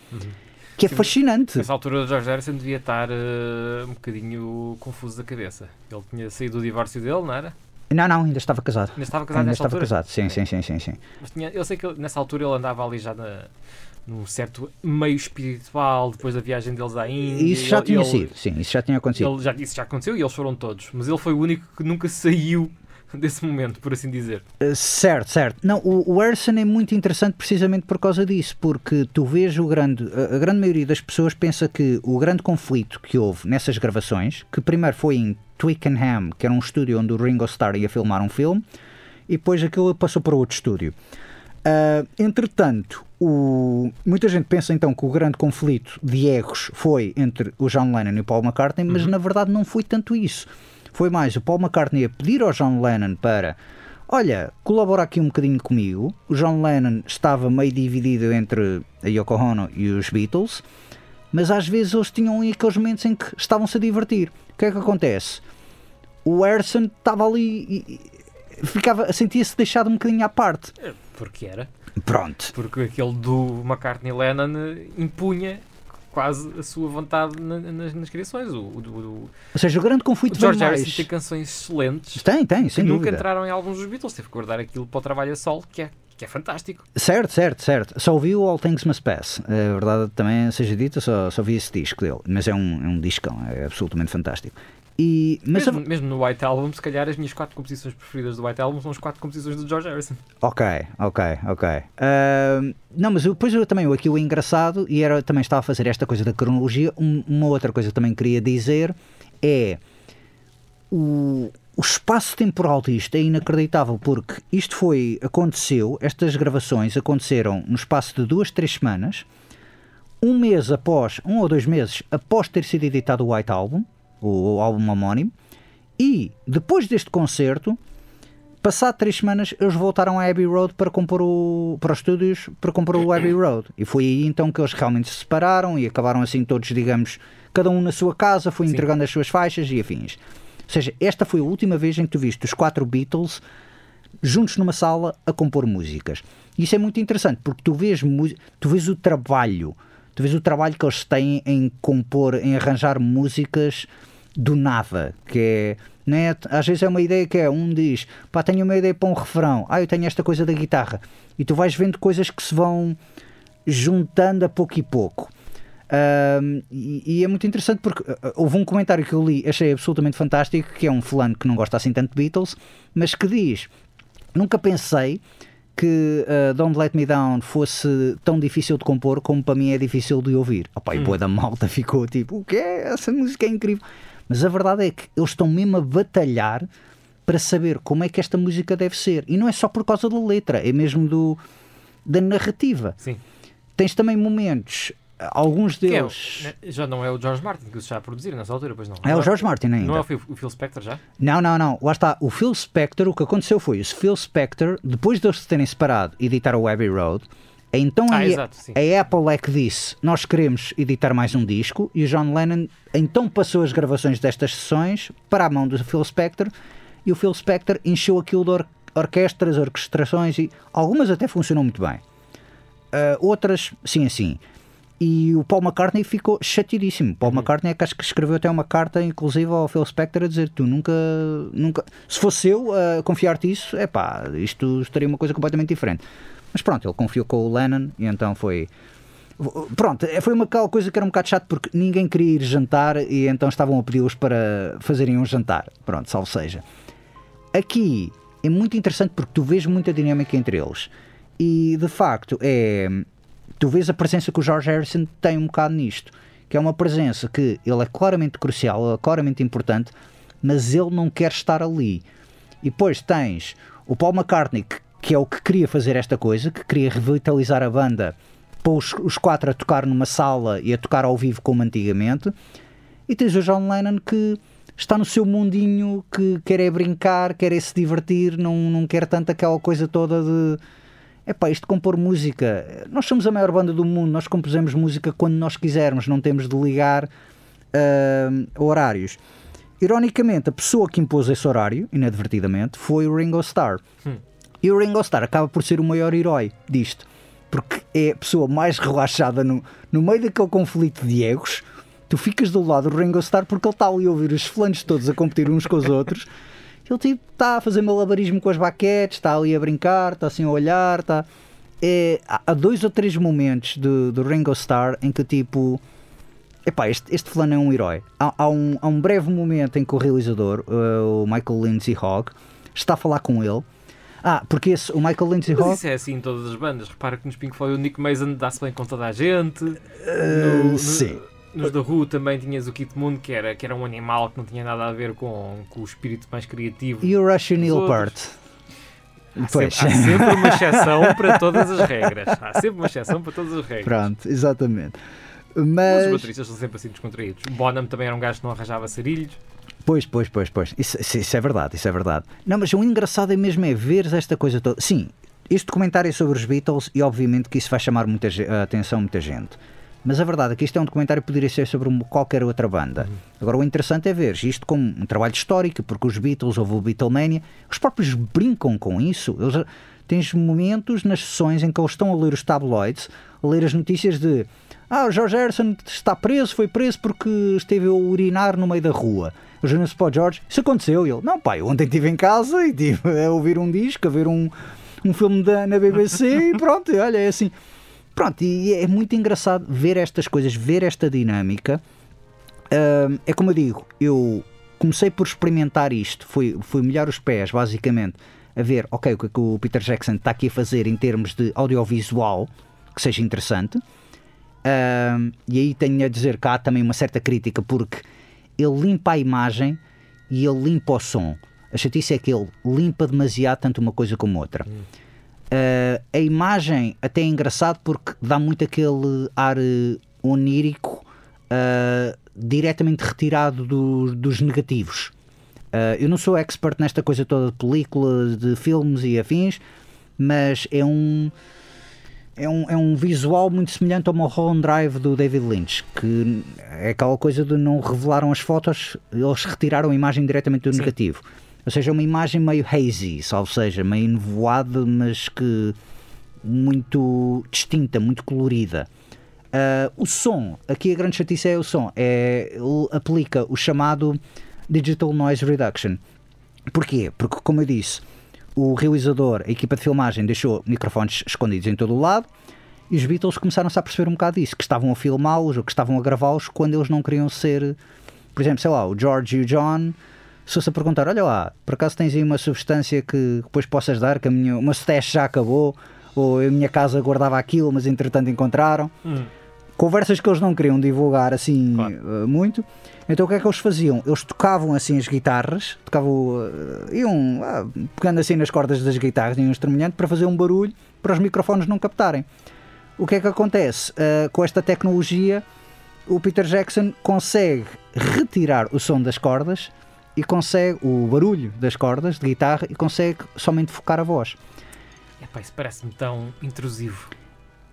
Que é fascinante. Nessa altura o George Harrison devia estar eh, um bocadinho confuso da cabeça. Ele tinha saído do divórcio dele, não era? Não, não, ainda estava casado. Ainda estava casado Ainda estava altura? casado, sim, sim, sim, sim, sim. Mas tinha, eu sei que ele- nessa altura ele andava ali já na, num certo meio espiritual, depois da viagem deles à Índia. Isso já Ele- tinha ele- sido, sim, isso já tinha acontecido. Ele já, isso já aconteceu e eles foram todos. Mas ele foi o único que nunca saiu desse momento, por assim dizer. Uh, certo, certo. Não, o, o Harrison é muito interessante precisamente por causa disso, porque tu vês o grande. A, a grande maioria das pessoas pensa que o grande conflito que houve nessas gravações, que primeiro foi em Twickenham, que era um estúdio onde o Ringo Starr ia filmar um filme, e depois aquilo passou para outro estúdio. Uh, entretanto, o... muita gente pensa então que o grande conflito de egos foi entre o John Lennon e o Paul McCartney, mas uhum. na verdade não foi tanto isso. Foi mais o Paul McCartney a pedir ao John Lennon para olha, colabora aqui um bocadinho comigo. O John Lennon estava meio dividido entre a Yoko Ono e os Beatles, mas às vezes eles tinham aqueles momentos em que estavam-se a divertir. O que é que acontece? O Harrison estava ali e ficava, sentia-se deixado um bocadinho à parte. É, porque era. Pronto. Porque aquele do McCartney Lennon impunha quase a sua vontade na, nas, nas, criações. O, o, o, Ou seja, o grande conflito o George Harrison mais... tem canções excelentes. Tem, tem, sem que dúvida. nunca entraram em alguns dos Beatles. Teve que guardar aquilo para o trabalho a sol, que é, que é fantástico. Certo, certo, certo. Só ouvi o All Things Must Pass. A verdade também seja dita, só, só vi esse disco dele. Mas é um, é um discão, é absolutamente fantástico. E, mas mesmo, a... mesmo, no White Album, se calhar as minhas quatro composições preferidas do White Album são as quatro composições do George Harrison. Ok, ok, ok. Uh, não, mas depois eu também, aqui o engraçado, e era, também estava a fazer esta coisa da cronologia, um, uma outra coisa que também queria dizer é o, o espaço temporal disto é inacreditável, porque isto foi, aconteceu, estas gravações aconteceram no espaço de duas, três semanas, um mês após, um ou dois meses após ter sido editado o White Album, o, o álbum homónimo, e depois deste concerto, passado três semanas, eles voltaram a Abbey Road para compor o, para os estúdios para compor o Abbey Road. E foi aí então que eles realmente se separaram e acabaram assim todos, digamos, cada um na sua casa, foi Sim. entregando as suas faixas e afins. Ou seja, esta foi a última vez em que tu viste os quatro Beatles juntos numa sala a compor músicas. E isso é muito interessante, porque tu vês, tu vês o trabalho, tu vês o trabalho que eles têm em compor, em arranjar músicas do nada, que é, né, às vezes é uma ideia que é, um diz, pá, tenho uma ideia para um refrão, ah, eu tenho esta coisa da guitarra, e tu vais vendo coisas que se vão juntando a pouco e pouco. Um, e, e, é muito interessante porque uh, houve um comentário que eu li, achei absolutamente fantástico, que é um fulano que não gosta assim tanto de Beatles, mas que diz: Nunca pensei que uh, Don't Let Me Down fosse tão difícil de compor como para mim é difícil de ouvir. Opa, hum. E boa da malta ficou tipo, o que é? Essa música é incrível. Mas a verdade é que eles estão mesmo a batalhar para saber como é que esta música deve ser. E não é só por causa da letra, é mesmo do, da narrativa. Sim. Tens também momentos alguns é deles. É já não é o George Martin que se está a produzir nessa altura, pois não. É o George Martin ainda. Não é o Phil, o Phil Spector já? Não, não, não. Lá está. O Phil Spector, o que aconteceu foi o Phil Spector, depois de eles se terem separado e editar o Abbey Road, então ah, a, exato, a, Apple é que disse: Nós queremos editar mais um disco, e o John Lennon então passou as gravações destas sessões para a mão do Phil Spector, e o Phil Spector encheu aquilo de or orquestras, orquestrações, e algumas até funcionam muito bem. Uh, outras, sim, assim. E o Paul McCartney ficou chateadíssimo. Paul uhum. McCartney é que acho que escreveu até uma carta, inclusive ao Phil Spector, a dizer: Tu nunca, nunca, se fosse eu a confiar-te isso, é pá, isto estaria uma coisa completamente diferente. Mas pronto, ele confiou com o Lennon e então foi. Pronto, foi uma coisa que era um bocado chato porque ninguém queria ir jantar e então estavam a pedi-los para fazerem um jantar. Pronto, salvo seja. Aqui é muito interessante porque tu vês muita dinâmica entre eles e de facto é tu vês a presença que o George Harrison tem um bocado nisto, que é uma presença que ele é claramente crucial, é claramente importante, mas ele não quer estar ali. E depois tens o Paul McCartney, que, que é o que queria fazer esta coisa, que queria revitalizar a banda, pôs os quatro a tocar numa sala e a tocar ao vivo como antigamente, e tens o John Lennon que está no seu mundinho, que quer é brincar, quer é se divertir, não, não quer tanto aquela coisa toda de é pá, isto de compor música, nós somos a maior banda do mundo, nós compusemos música quando nós quisermos, não temos de ligar uh, horários. Ironicamente, a pessoa que impôs esse horário, inadvertidamente, foi o Ringo Starr. Hum. E o Ringo Starr acaba por ser o maior herói disto, porque é a pessoa mais relaxada no, no meio daquele conflito de egos. Tu ficas do lado do Ringo Starr porque ele está ali a ouvir os flanes todos a competir uns com os outros. Ele tipo está a fazer malabarismo com as baquetes, está ali a brincar, está assim a olhar, está. É, há dois ou três momentos do, do Ringo Starr em que tipo. Epá, este, este fulano é um herói. Há, há, um, há um breve momento em que o realizador, uh, o Michael Lindsay Hogg, está a falar com ele. Ah, porque esse, o Michael Lindsay Hogg. isso é assim em todas as bandas. Repara que nos Pink Floyd o Nick Mason dá-se bem com toda a gente. eh, no- no- sim. Nos da Who também tinhas o Kit Moon, que era, que era um animal que não tinha nada a ver com, com o espírito mais criativo. E o Russian Nilpart. Há sempre, há sempre uma exceção para todas as regras. Há sempre uma exceção para todas as regras. Pronto, exatamente. Mas os bateristas são sempre assim descontraídos. Bonham também era um gajo que não arranjava sarilhos. Pois, pois, pois, pois. Isso, isso- é verdade, isso é verdade. Não, mas o engraçado é mesmo é ver esta coisa toda. Sim, este documentário é sobre os Beatles e obviamente que isso vai chamar muita a atenção muita gente. Mas a verdade é que isto é um documentário que poderia ser sobre qualquer outra banda. Agora o interessante é ver isto como um trabalho histórico, porque os Beatles, houve o Beatlemania, os próprios brincam com isso. Eles, tens momentos nas sessões em que eles estão a ler os tabloids, a ler as notícias de ah, o George Harrison está preso, foi preso porque esteve a urinar no meio da rua. O Jonas para o George, isso aconteceu. E ele, não pai, ontem estive em casa e estive a ouvir um disco, a ver um, um filme da, na BBC e pronto, e olha, é assim. Pronto, e é muito engraçado ver estas coisas, ver esta dinâmica. É como eu digo, eu comecei por experimentar isto, fui, fui molhar os pés, basicamente, a ver, ok, o que é que o Peter Jackson está aqui a fazer em termos de audiovisual que seja interessante. E aí tenho a dizer que há também uma certa crítica, porque ele limpa a imagem e ele limpa o som. A chatice é que ele limpa demasiado tanto uma coisa como outra. Uh, a imagem até é engraçado porque dá muito aquele ar eh, onírico uh, diretamente retirado do- dos negativos. Eu não sou expert nesta coisa toda de películas, de filmes e afins, mas é um, é um, é um visual muito semelhante ao Mulholland Drive do David Lynch, que é aquela coisa de não revelaram as fotos, eles retiraram a imagem diretamente do Sim. negativo. Ou seja, é uma imagem meio hazy, ou seja, meio nevoada, mas que muito distinta, muito colorida. Ah, o som, aqui a grande chatice é o som, é, ele aplica o chamado Digital Noise Reduction. Porquê? Porque, como eu disse, o realizador, a equipa de filmagem, deixou microfones escondidos em todo o lado e os Beatles começaram-se a perceber um bocado disso, que estavam a filmá-los ou que estavam a gravá-los quando eles não queriam ser, por exemplo, sei lá, o George e o John. Se fosse a perguntar, olha lá, por acaso tens aí uma substância que depois possas dar, que a minha, o meu stash já acabou, ou a minha casa guardava aquilo, mas entretanto encontraram conversas que eles não queriam divulgar assim Claro. eh, muito. Então o que é que eles faziam? Eles tocavam assim as guitarras, tocavam, eh, iam ah, pegando assim nas cordas das guitarras um instrumento para fazer um barulho para os microfones não captarem. O que é que acontece? Eh, com esta tecnologia, o Peter Jackson consegue retirar o som das cordas e consegue o barulho das cordas de guitarra e consegue somente focar a voz. Epá, isso parece-me tão intrusivo.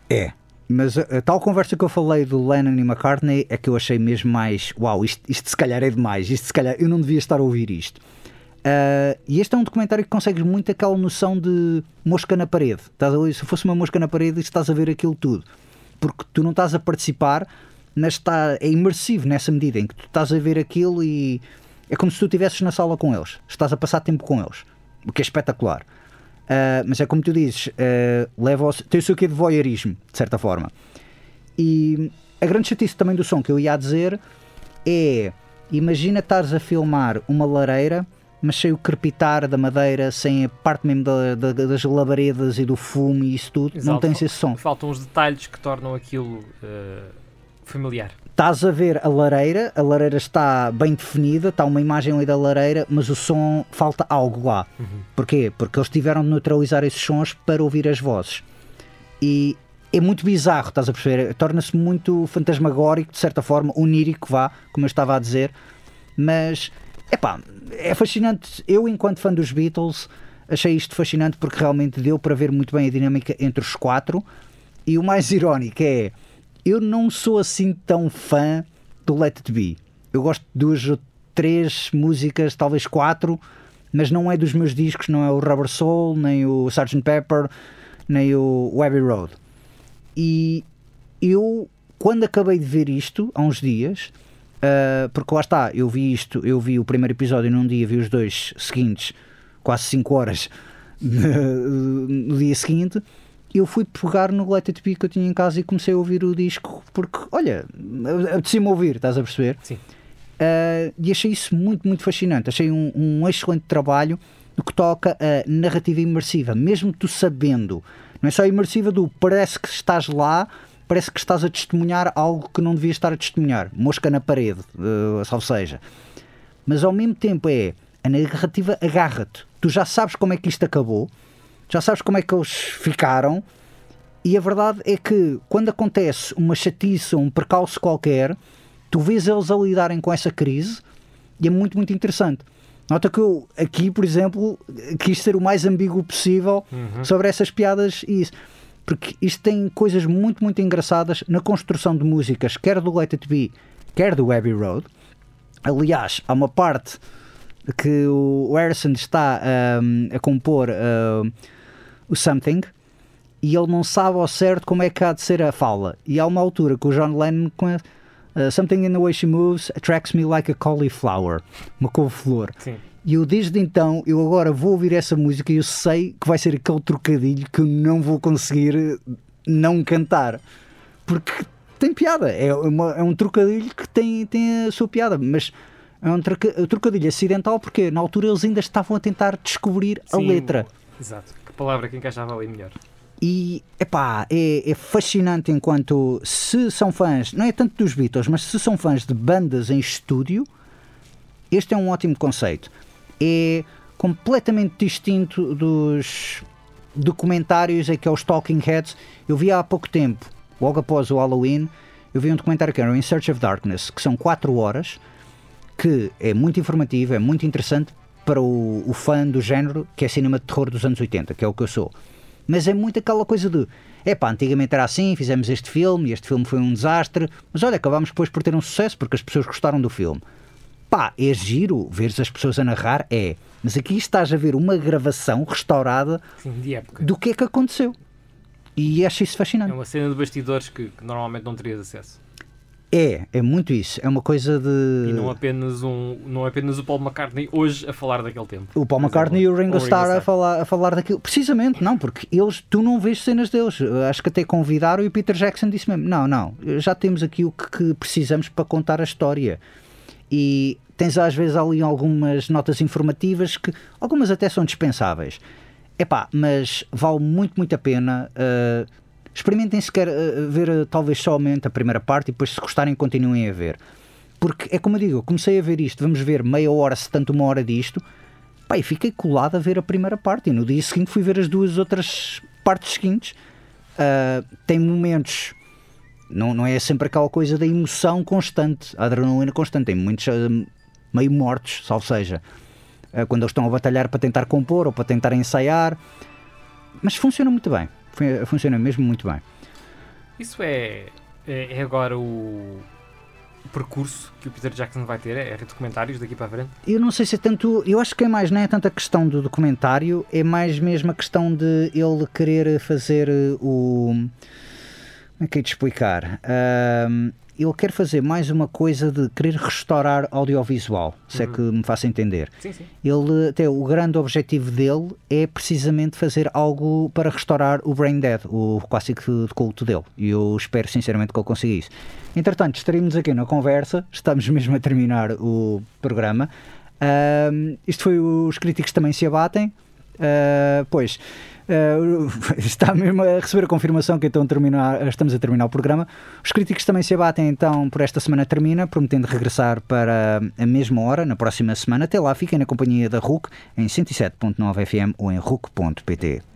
É. Mas a, a tal conversa que eu falei do Lennon e McCartney é que eu achei mesmo mais. Uau, isto, isto se calhar é demais. Isto se calhar. Eu não devia estar a ouvir isto. Ah, e este é um documentário que consegues muito aquela noção de mosca na parede. Estás a ver? Se fosse uma mosca na parede, estás a ver aquilo tudo. Porque tu não estás a participar, mas está, é imersivo nessa medida em que tu estás a ver aquilo e é como se tu estivesses na sala com eles. Estás a passar tempo com eles. O que é espetacular. Ah, mas é como tu dizes, ah, leva ao- tem o seu quê de voyeurismo, de certa forma. E a grande chatice também do som que eu ia dizer é: imagina estares a filmar uma lareira, mas sem o crepitar da madeira, sem a parte mesmo da- da- das labaredas e do fumo e isso tudo, não Exato. tens esse som. Faltam os detalhes que tornam aquilo eh, familiar. Estás a ver a lareira, a lareira está bem definida, está uma imagem ali da lareira, mas o som falta algo lá. Porquê? Porque eles tiveram de neutralizar esses sons para ouvir as vozes. E é muito bizarro, estás a perceber? Torna-se muito fantasmagórico, de certa forma, onírico, vá, como eu estava a dizer. Mas, epá, é fascinante. Eu, enquanto fã dos Beatles, achei isto fascinante porque realmente deu para ver muito bem a dinâmica entre os quatro. E o mais irónico é, eu não sou assim tão fã do Let It Be. Eu gosto de duas ou três músicas, talvez quatro, mas não é dos meus discos, não é o Rubber Soul, nem o Sgt. Pepper, nem o Abbey Road. E eu, quando acabei de ver isto, há uns dias, ah, porque lá está, eu vi isto, eu vi o primeiro episódio num dia, vi os dois seguintes, quase 5 horas no dia seguinte, eu fui pegar no Let It Be que eu tinha em casa e comecei a ouvir o disco, porque, olha, apetecia-me ouvir, estás a perceber? Sim. Uh, e achei isso muito, muito fascinante. Achei um, um excelente trabalho no que toca a narrativa imersiva, mesmo tu sabendo. Não é só imersiva do parece que estás lá, parece que estás a testemunhar algo que não devias estar a testemunhar. Mosca na parede, uh, salvo seja. Mas ao mesmo tempo é a narrativa agarra-te. Tu já sabes como é que isto acabou, já sabes como é que eles ficaram, e a verdade é que quando acontece uma chatice ou um percalço qualquer, tu vês eles a lidarem com essa crise e é muito, muito interessante. Nota que eu aqui, por exemplo, quis ser o mais ambíguo possível Uhum. sobre essas piadas e isso. Porque isto tem coisas muito, muito engraçadas na construção de músicas, quer do Let It Be, quer do Abbey Road. Aliás, há uma parte que o Harrison está hum, a compor hum, o Something e ele não sabe ao certo como é que há de ser a fala. E há uma altura que o John Lennon conhece. uh, Something in the way she moves attracts me like a cauliflower, uma couve-flor. E eu desde então, eu agora vou ouvir essa música e eu sei que vai ser aquele trocadilho que eu não vou conseguir eh, não cantar. Porque tem piada. É, uma- é um trocadilho que tem, tem a sua piada. Mas é um troca- trocadilho acidental porque na altura eles ainda estavam a tentar descobrir a Sim, letra. Exato. Palavra que encaixava ali melhor. E epá, é, é fascinante enquanto se são fãs, não é tanto dos Beatles, mas se são fãs de bandas em estúdio, este é um ótimo conceito. É completamente distinto dos documentários em que é os Talking Heads. Eu vi há pouco tempo, logo após o Halloween, eu vi um documentário que era In Search of Darkness, que são 4 horas, que é muito informativo, é muito interessante para o, o fã do género que é cinema de terror dos anos 80, que é o que eu sou. Mas é muito aquela coisa de epá, antigamente era assim, fizemos este filme e este filme foi um desastre, mas olha, acabámos depois por ter um sucesso porque as pessoas gostaram do filme. Pá, é giro veres as pessoas a narrar, é. Mas aqui estás a ver uma gravação restaurada Sim, de época. do que é que aconteceu. E acho isso É fascinante. uma cena de bastidores que, que normalmente não terias acesso. É, é muito isso. É uma coisa de. E não apenas, um, não apenas o Paul McCartney hoje a falar daquele tempo. O Paul McCartney e exemplo. o Ringo Ou Starr a falar, a falar daquilo. Precisamente, não, porque eles, tu não vês cenas deles. Acho que até convidaram e o Peter Jackson disse mesmo: não, não, já temos aqui o que, que precisamos para contar a história. E tens às vezes ali algumas notas informativas que algumas até são dispensáveis. Epá, mas vale muito, muito a pena. uh, experimentem sequer uh, ver uh, talvez somente a primeira parte e depois se gostarem continuem a ver. Porque é como eu digo, eu comecei a ver isto, vamos ver meia hora, se tanto uma hora disto, pá, e fiquei colado a ver a primeira parte. E no dia seguinte fui ver as duas outras partes seguintes. Uh, tem momentos, não, não é sempre aquela coisa da emoção constante, a adrenalina constante. Tem muitos uh, meio mortos, salvo seja, uh, quando eles estão a batalhar para tentar compor ou para tentar ensaiar. Mas funciona muito bem, funciona mesmo muito bem. Isso é, é, é agora o, percurso que o Peter Jackson vai ter? É documentários daqui para a frente? Eu não sei se é tanto. Eu acho que é mais, não é tanto a questão do documentário, é mais mesmo a questão de ele querer fazer o. Como é que é de explicar? Ahm, ele quer fazer mais uma coisa de querer restaurar audiovisual, se é que me faço entender. Sim, sim. Ele, até o grande objetivo dele é precisamente fazer algo para restaurar o Brain Dead, o clássico de culto dele. E eu espero sinceramente que ele consiga isso. Entretanto, estaremos aqui na conversa, estamos mesmo a terminar o programa. Isto foi os críticos também se abatem. Ah, pois ah, está mesmo a receber a confirmação que então terminar, estamos a terminar o programa. Os críticos também se abatem, então por esta semana termina, prometendo regressar para a mesma hora na próxima semana. Até lá, fiquem na companhia da RUC em 107.9 FM ou em RUC.pt.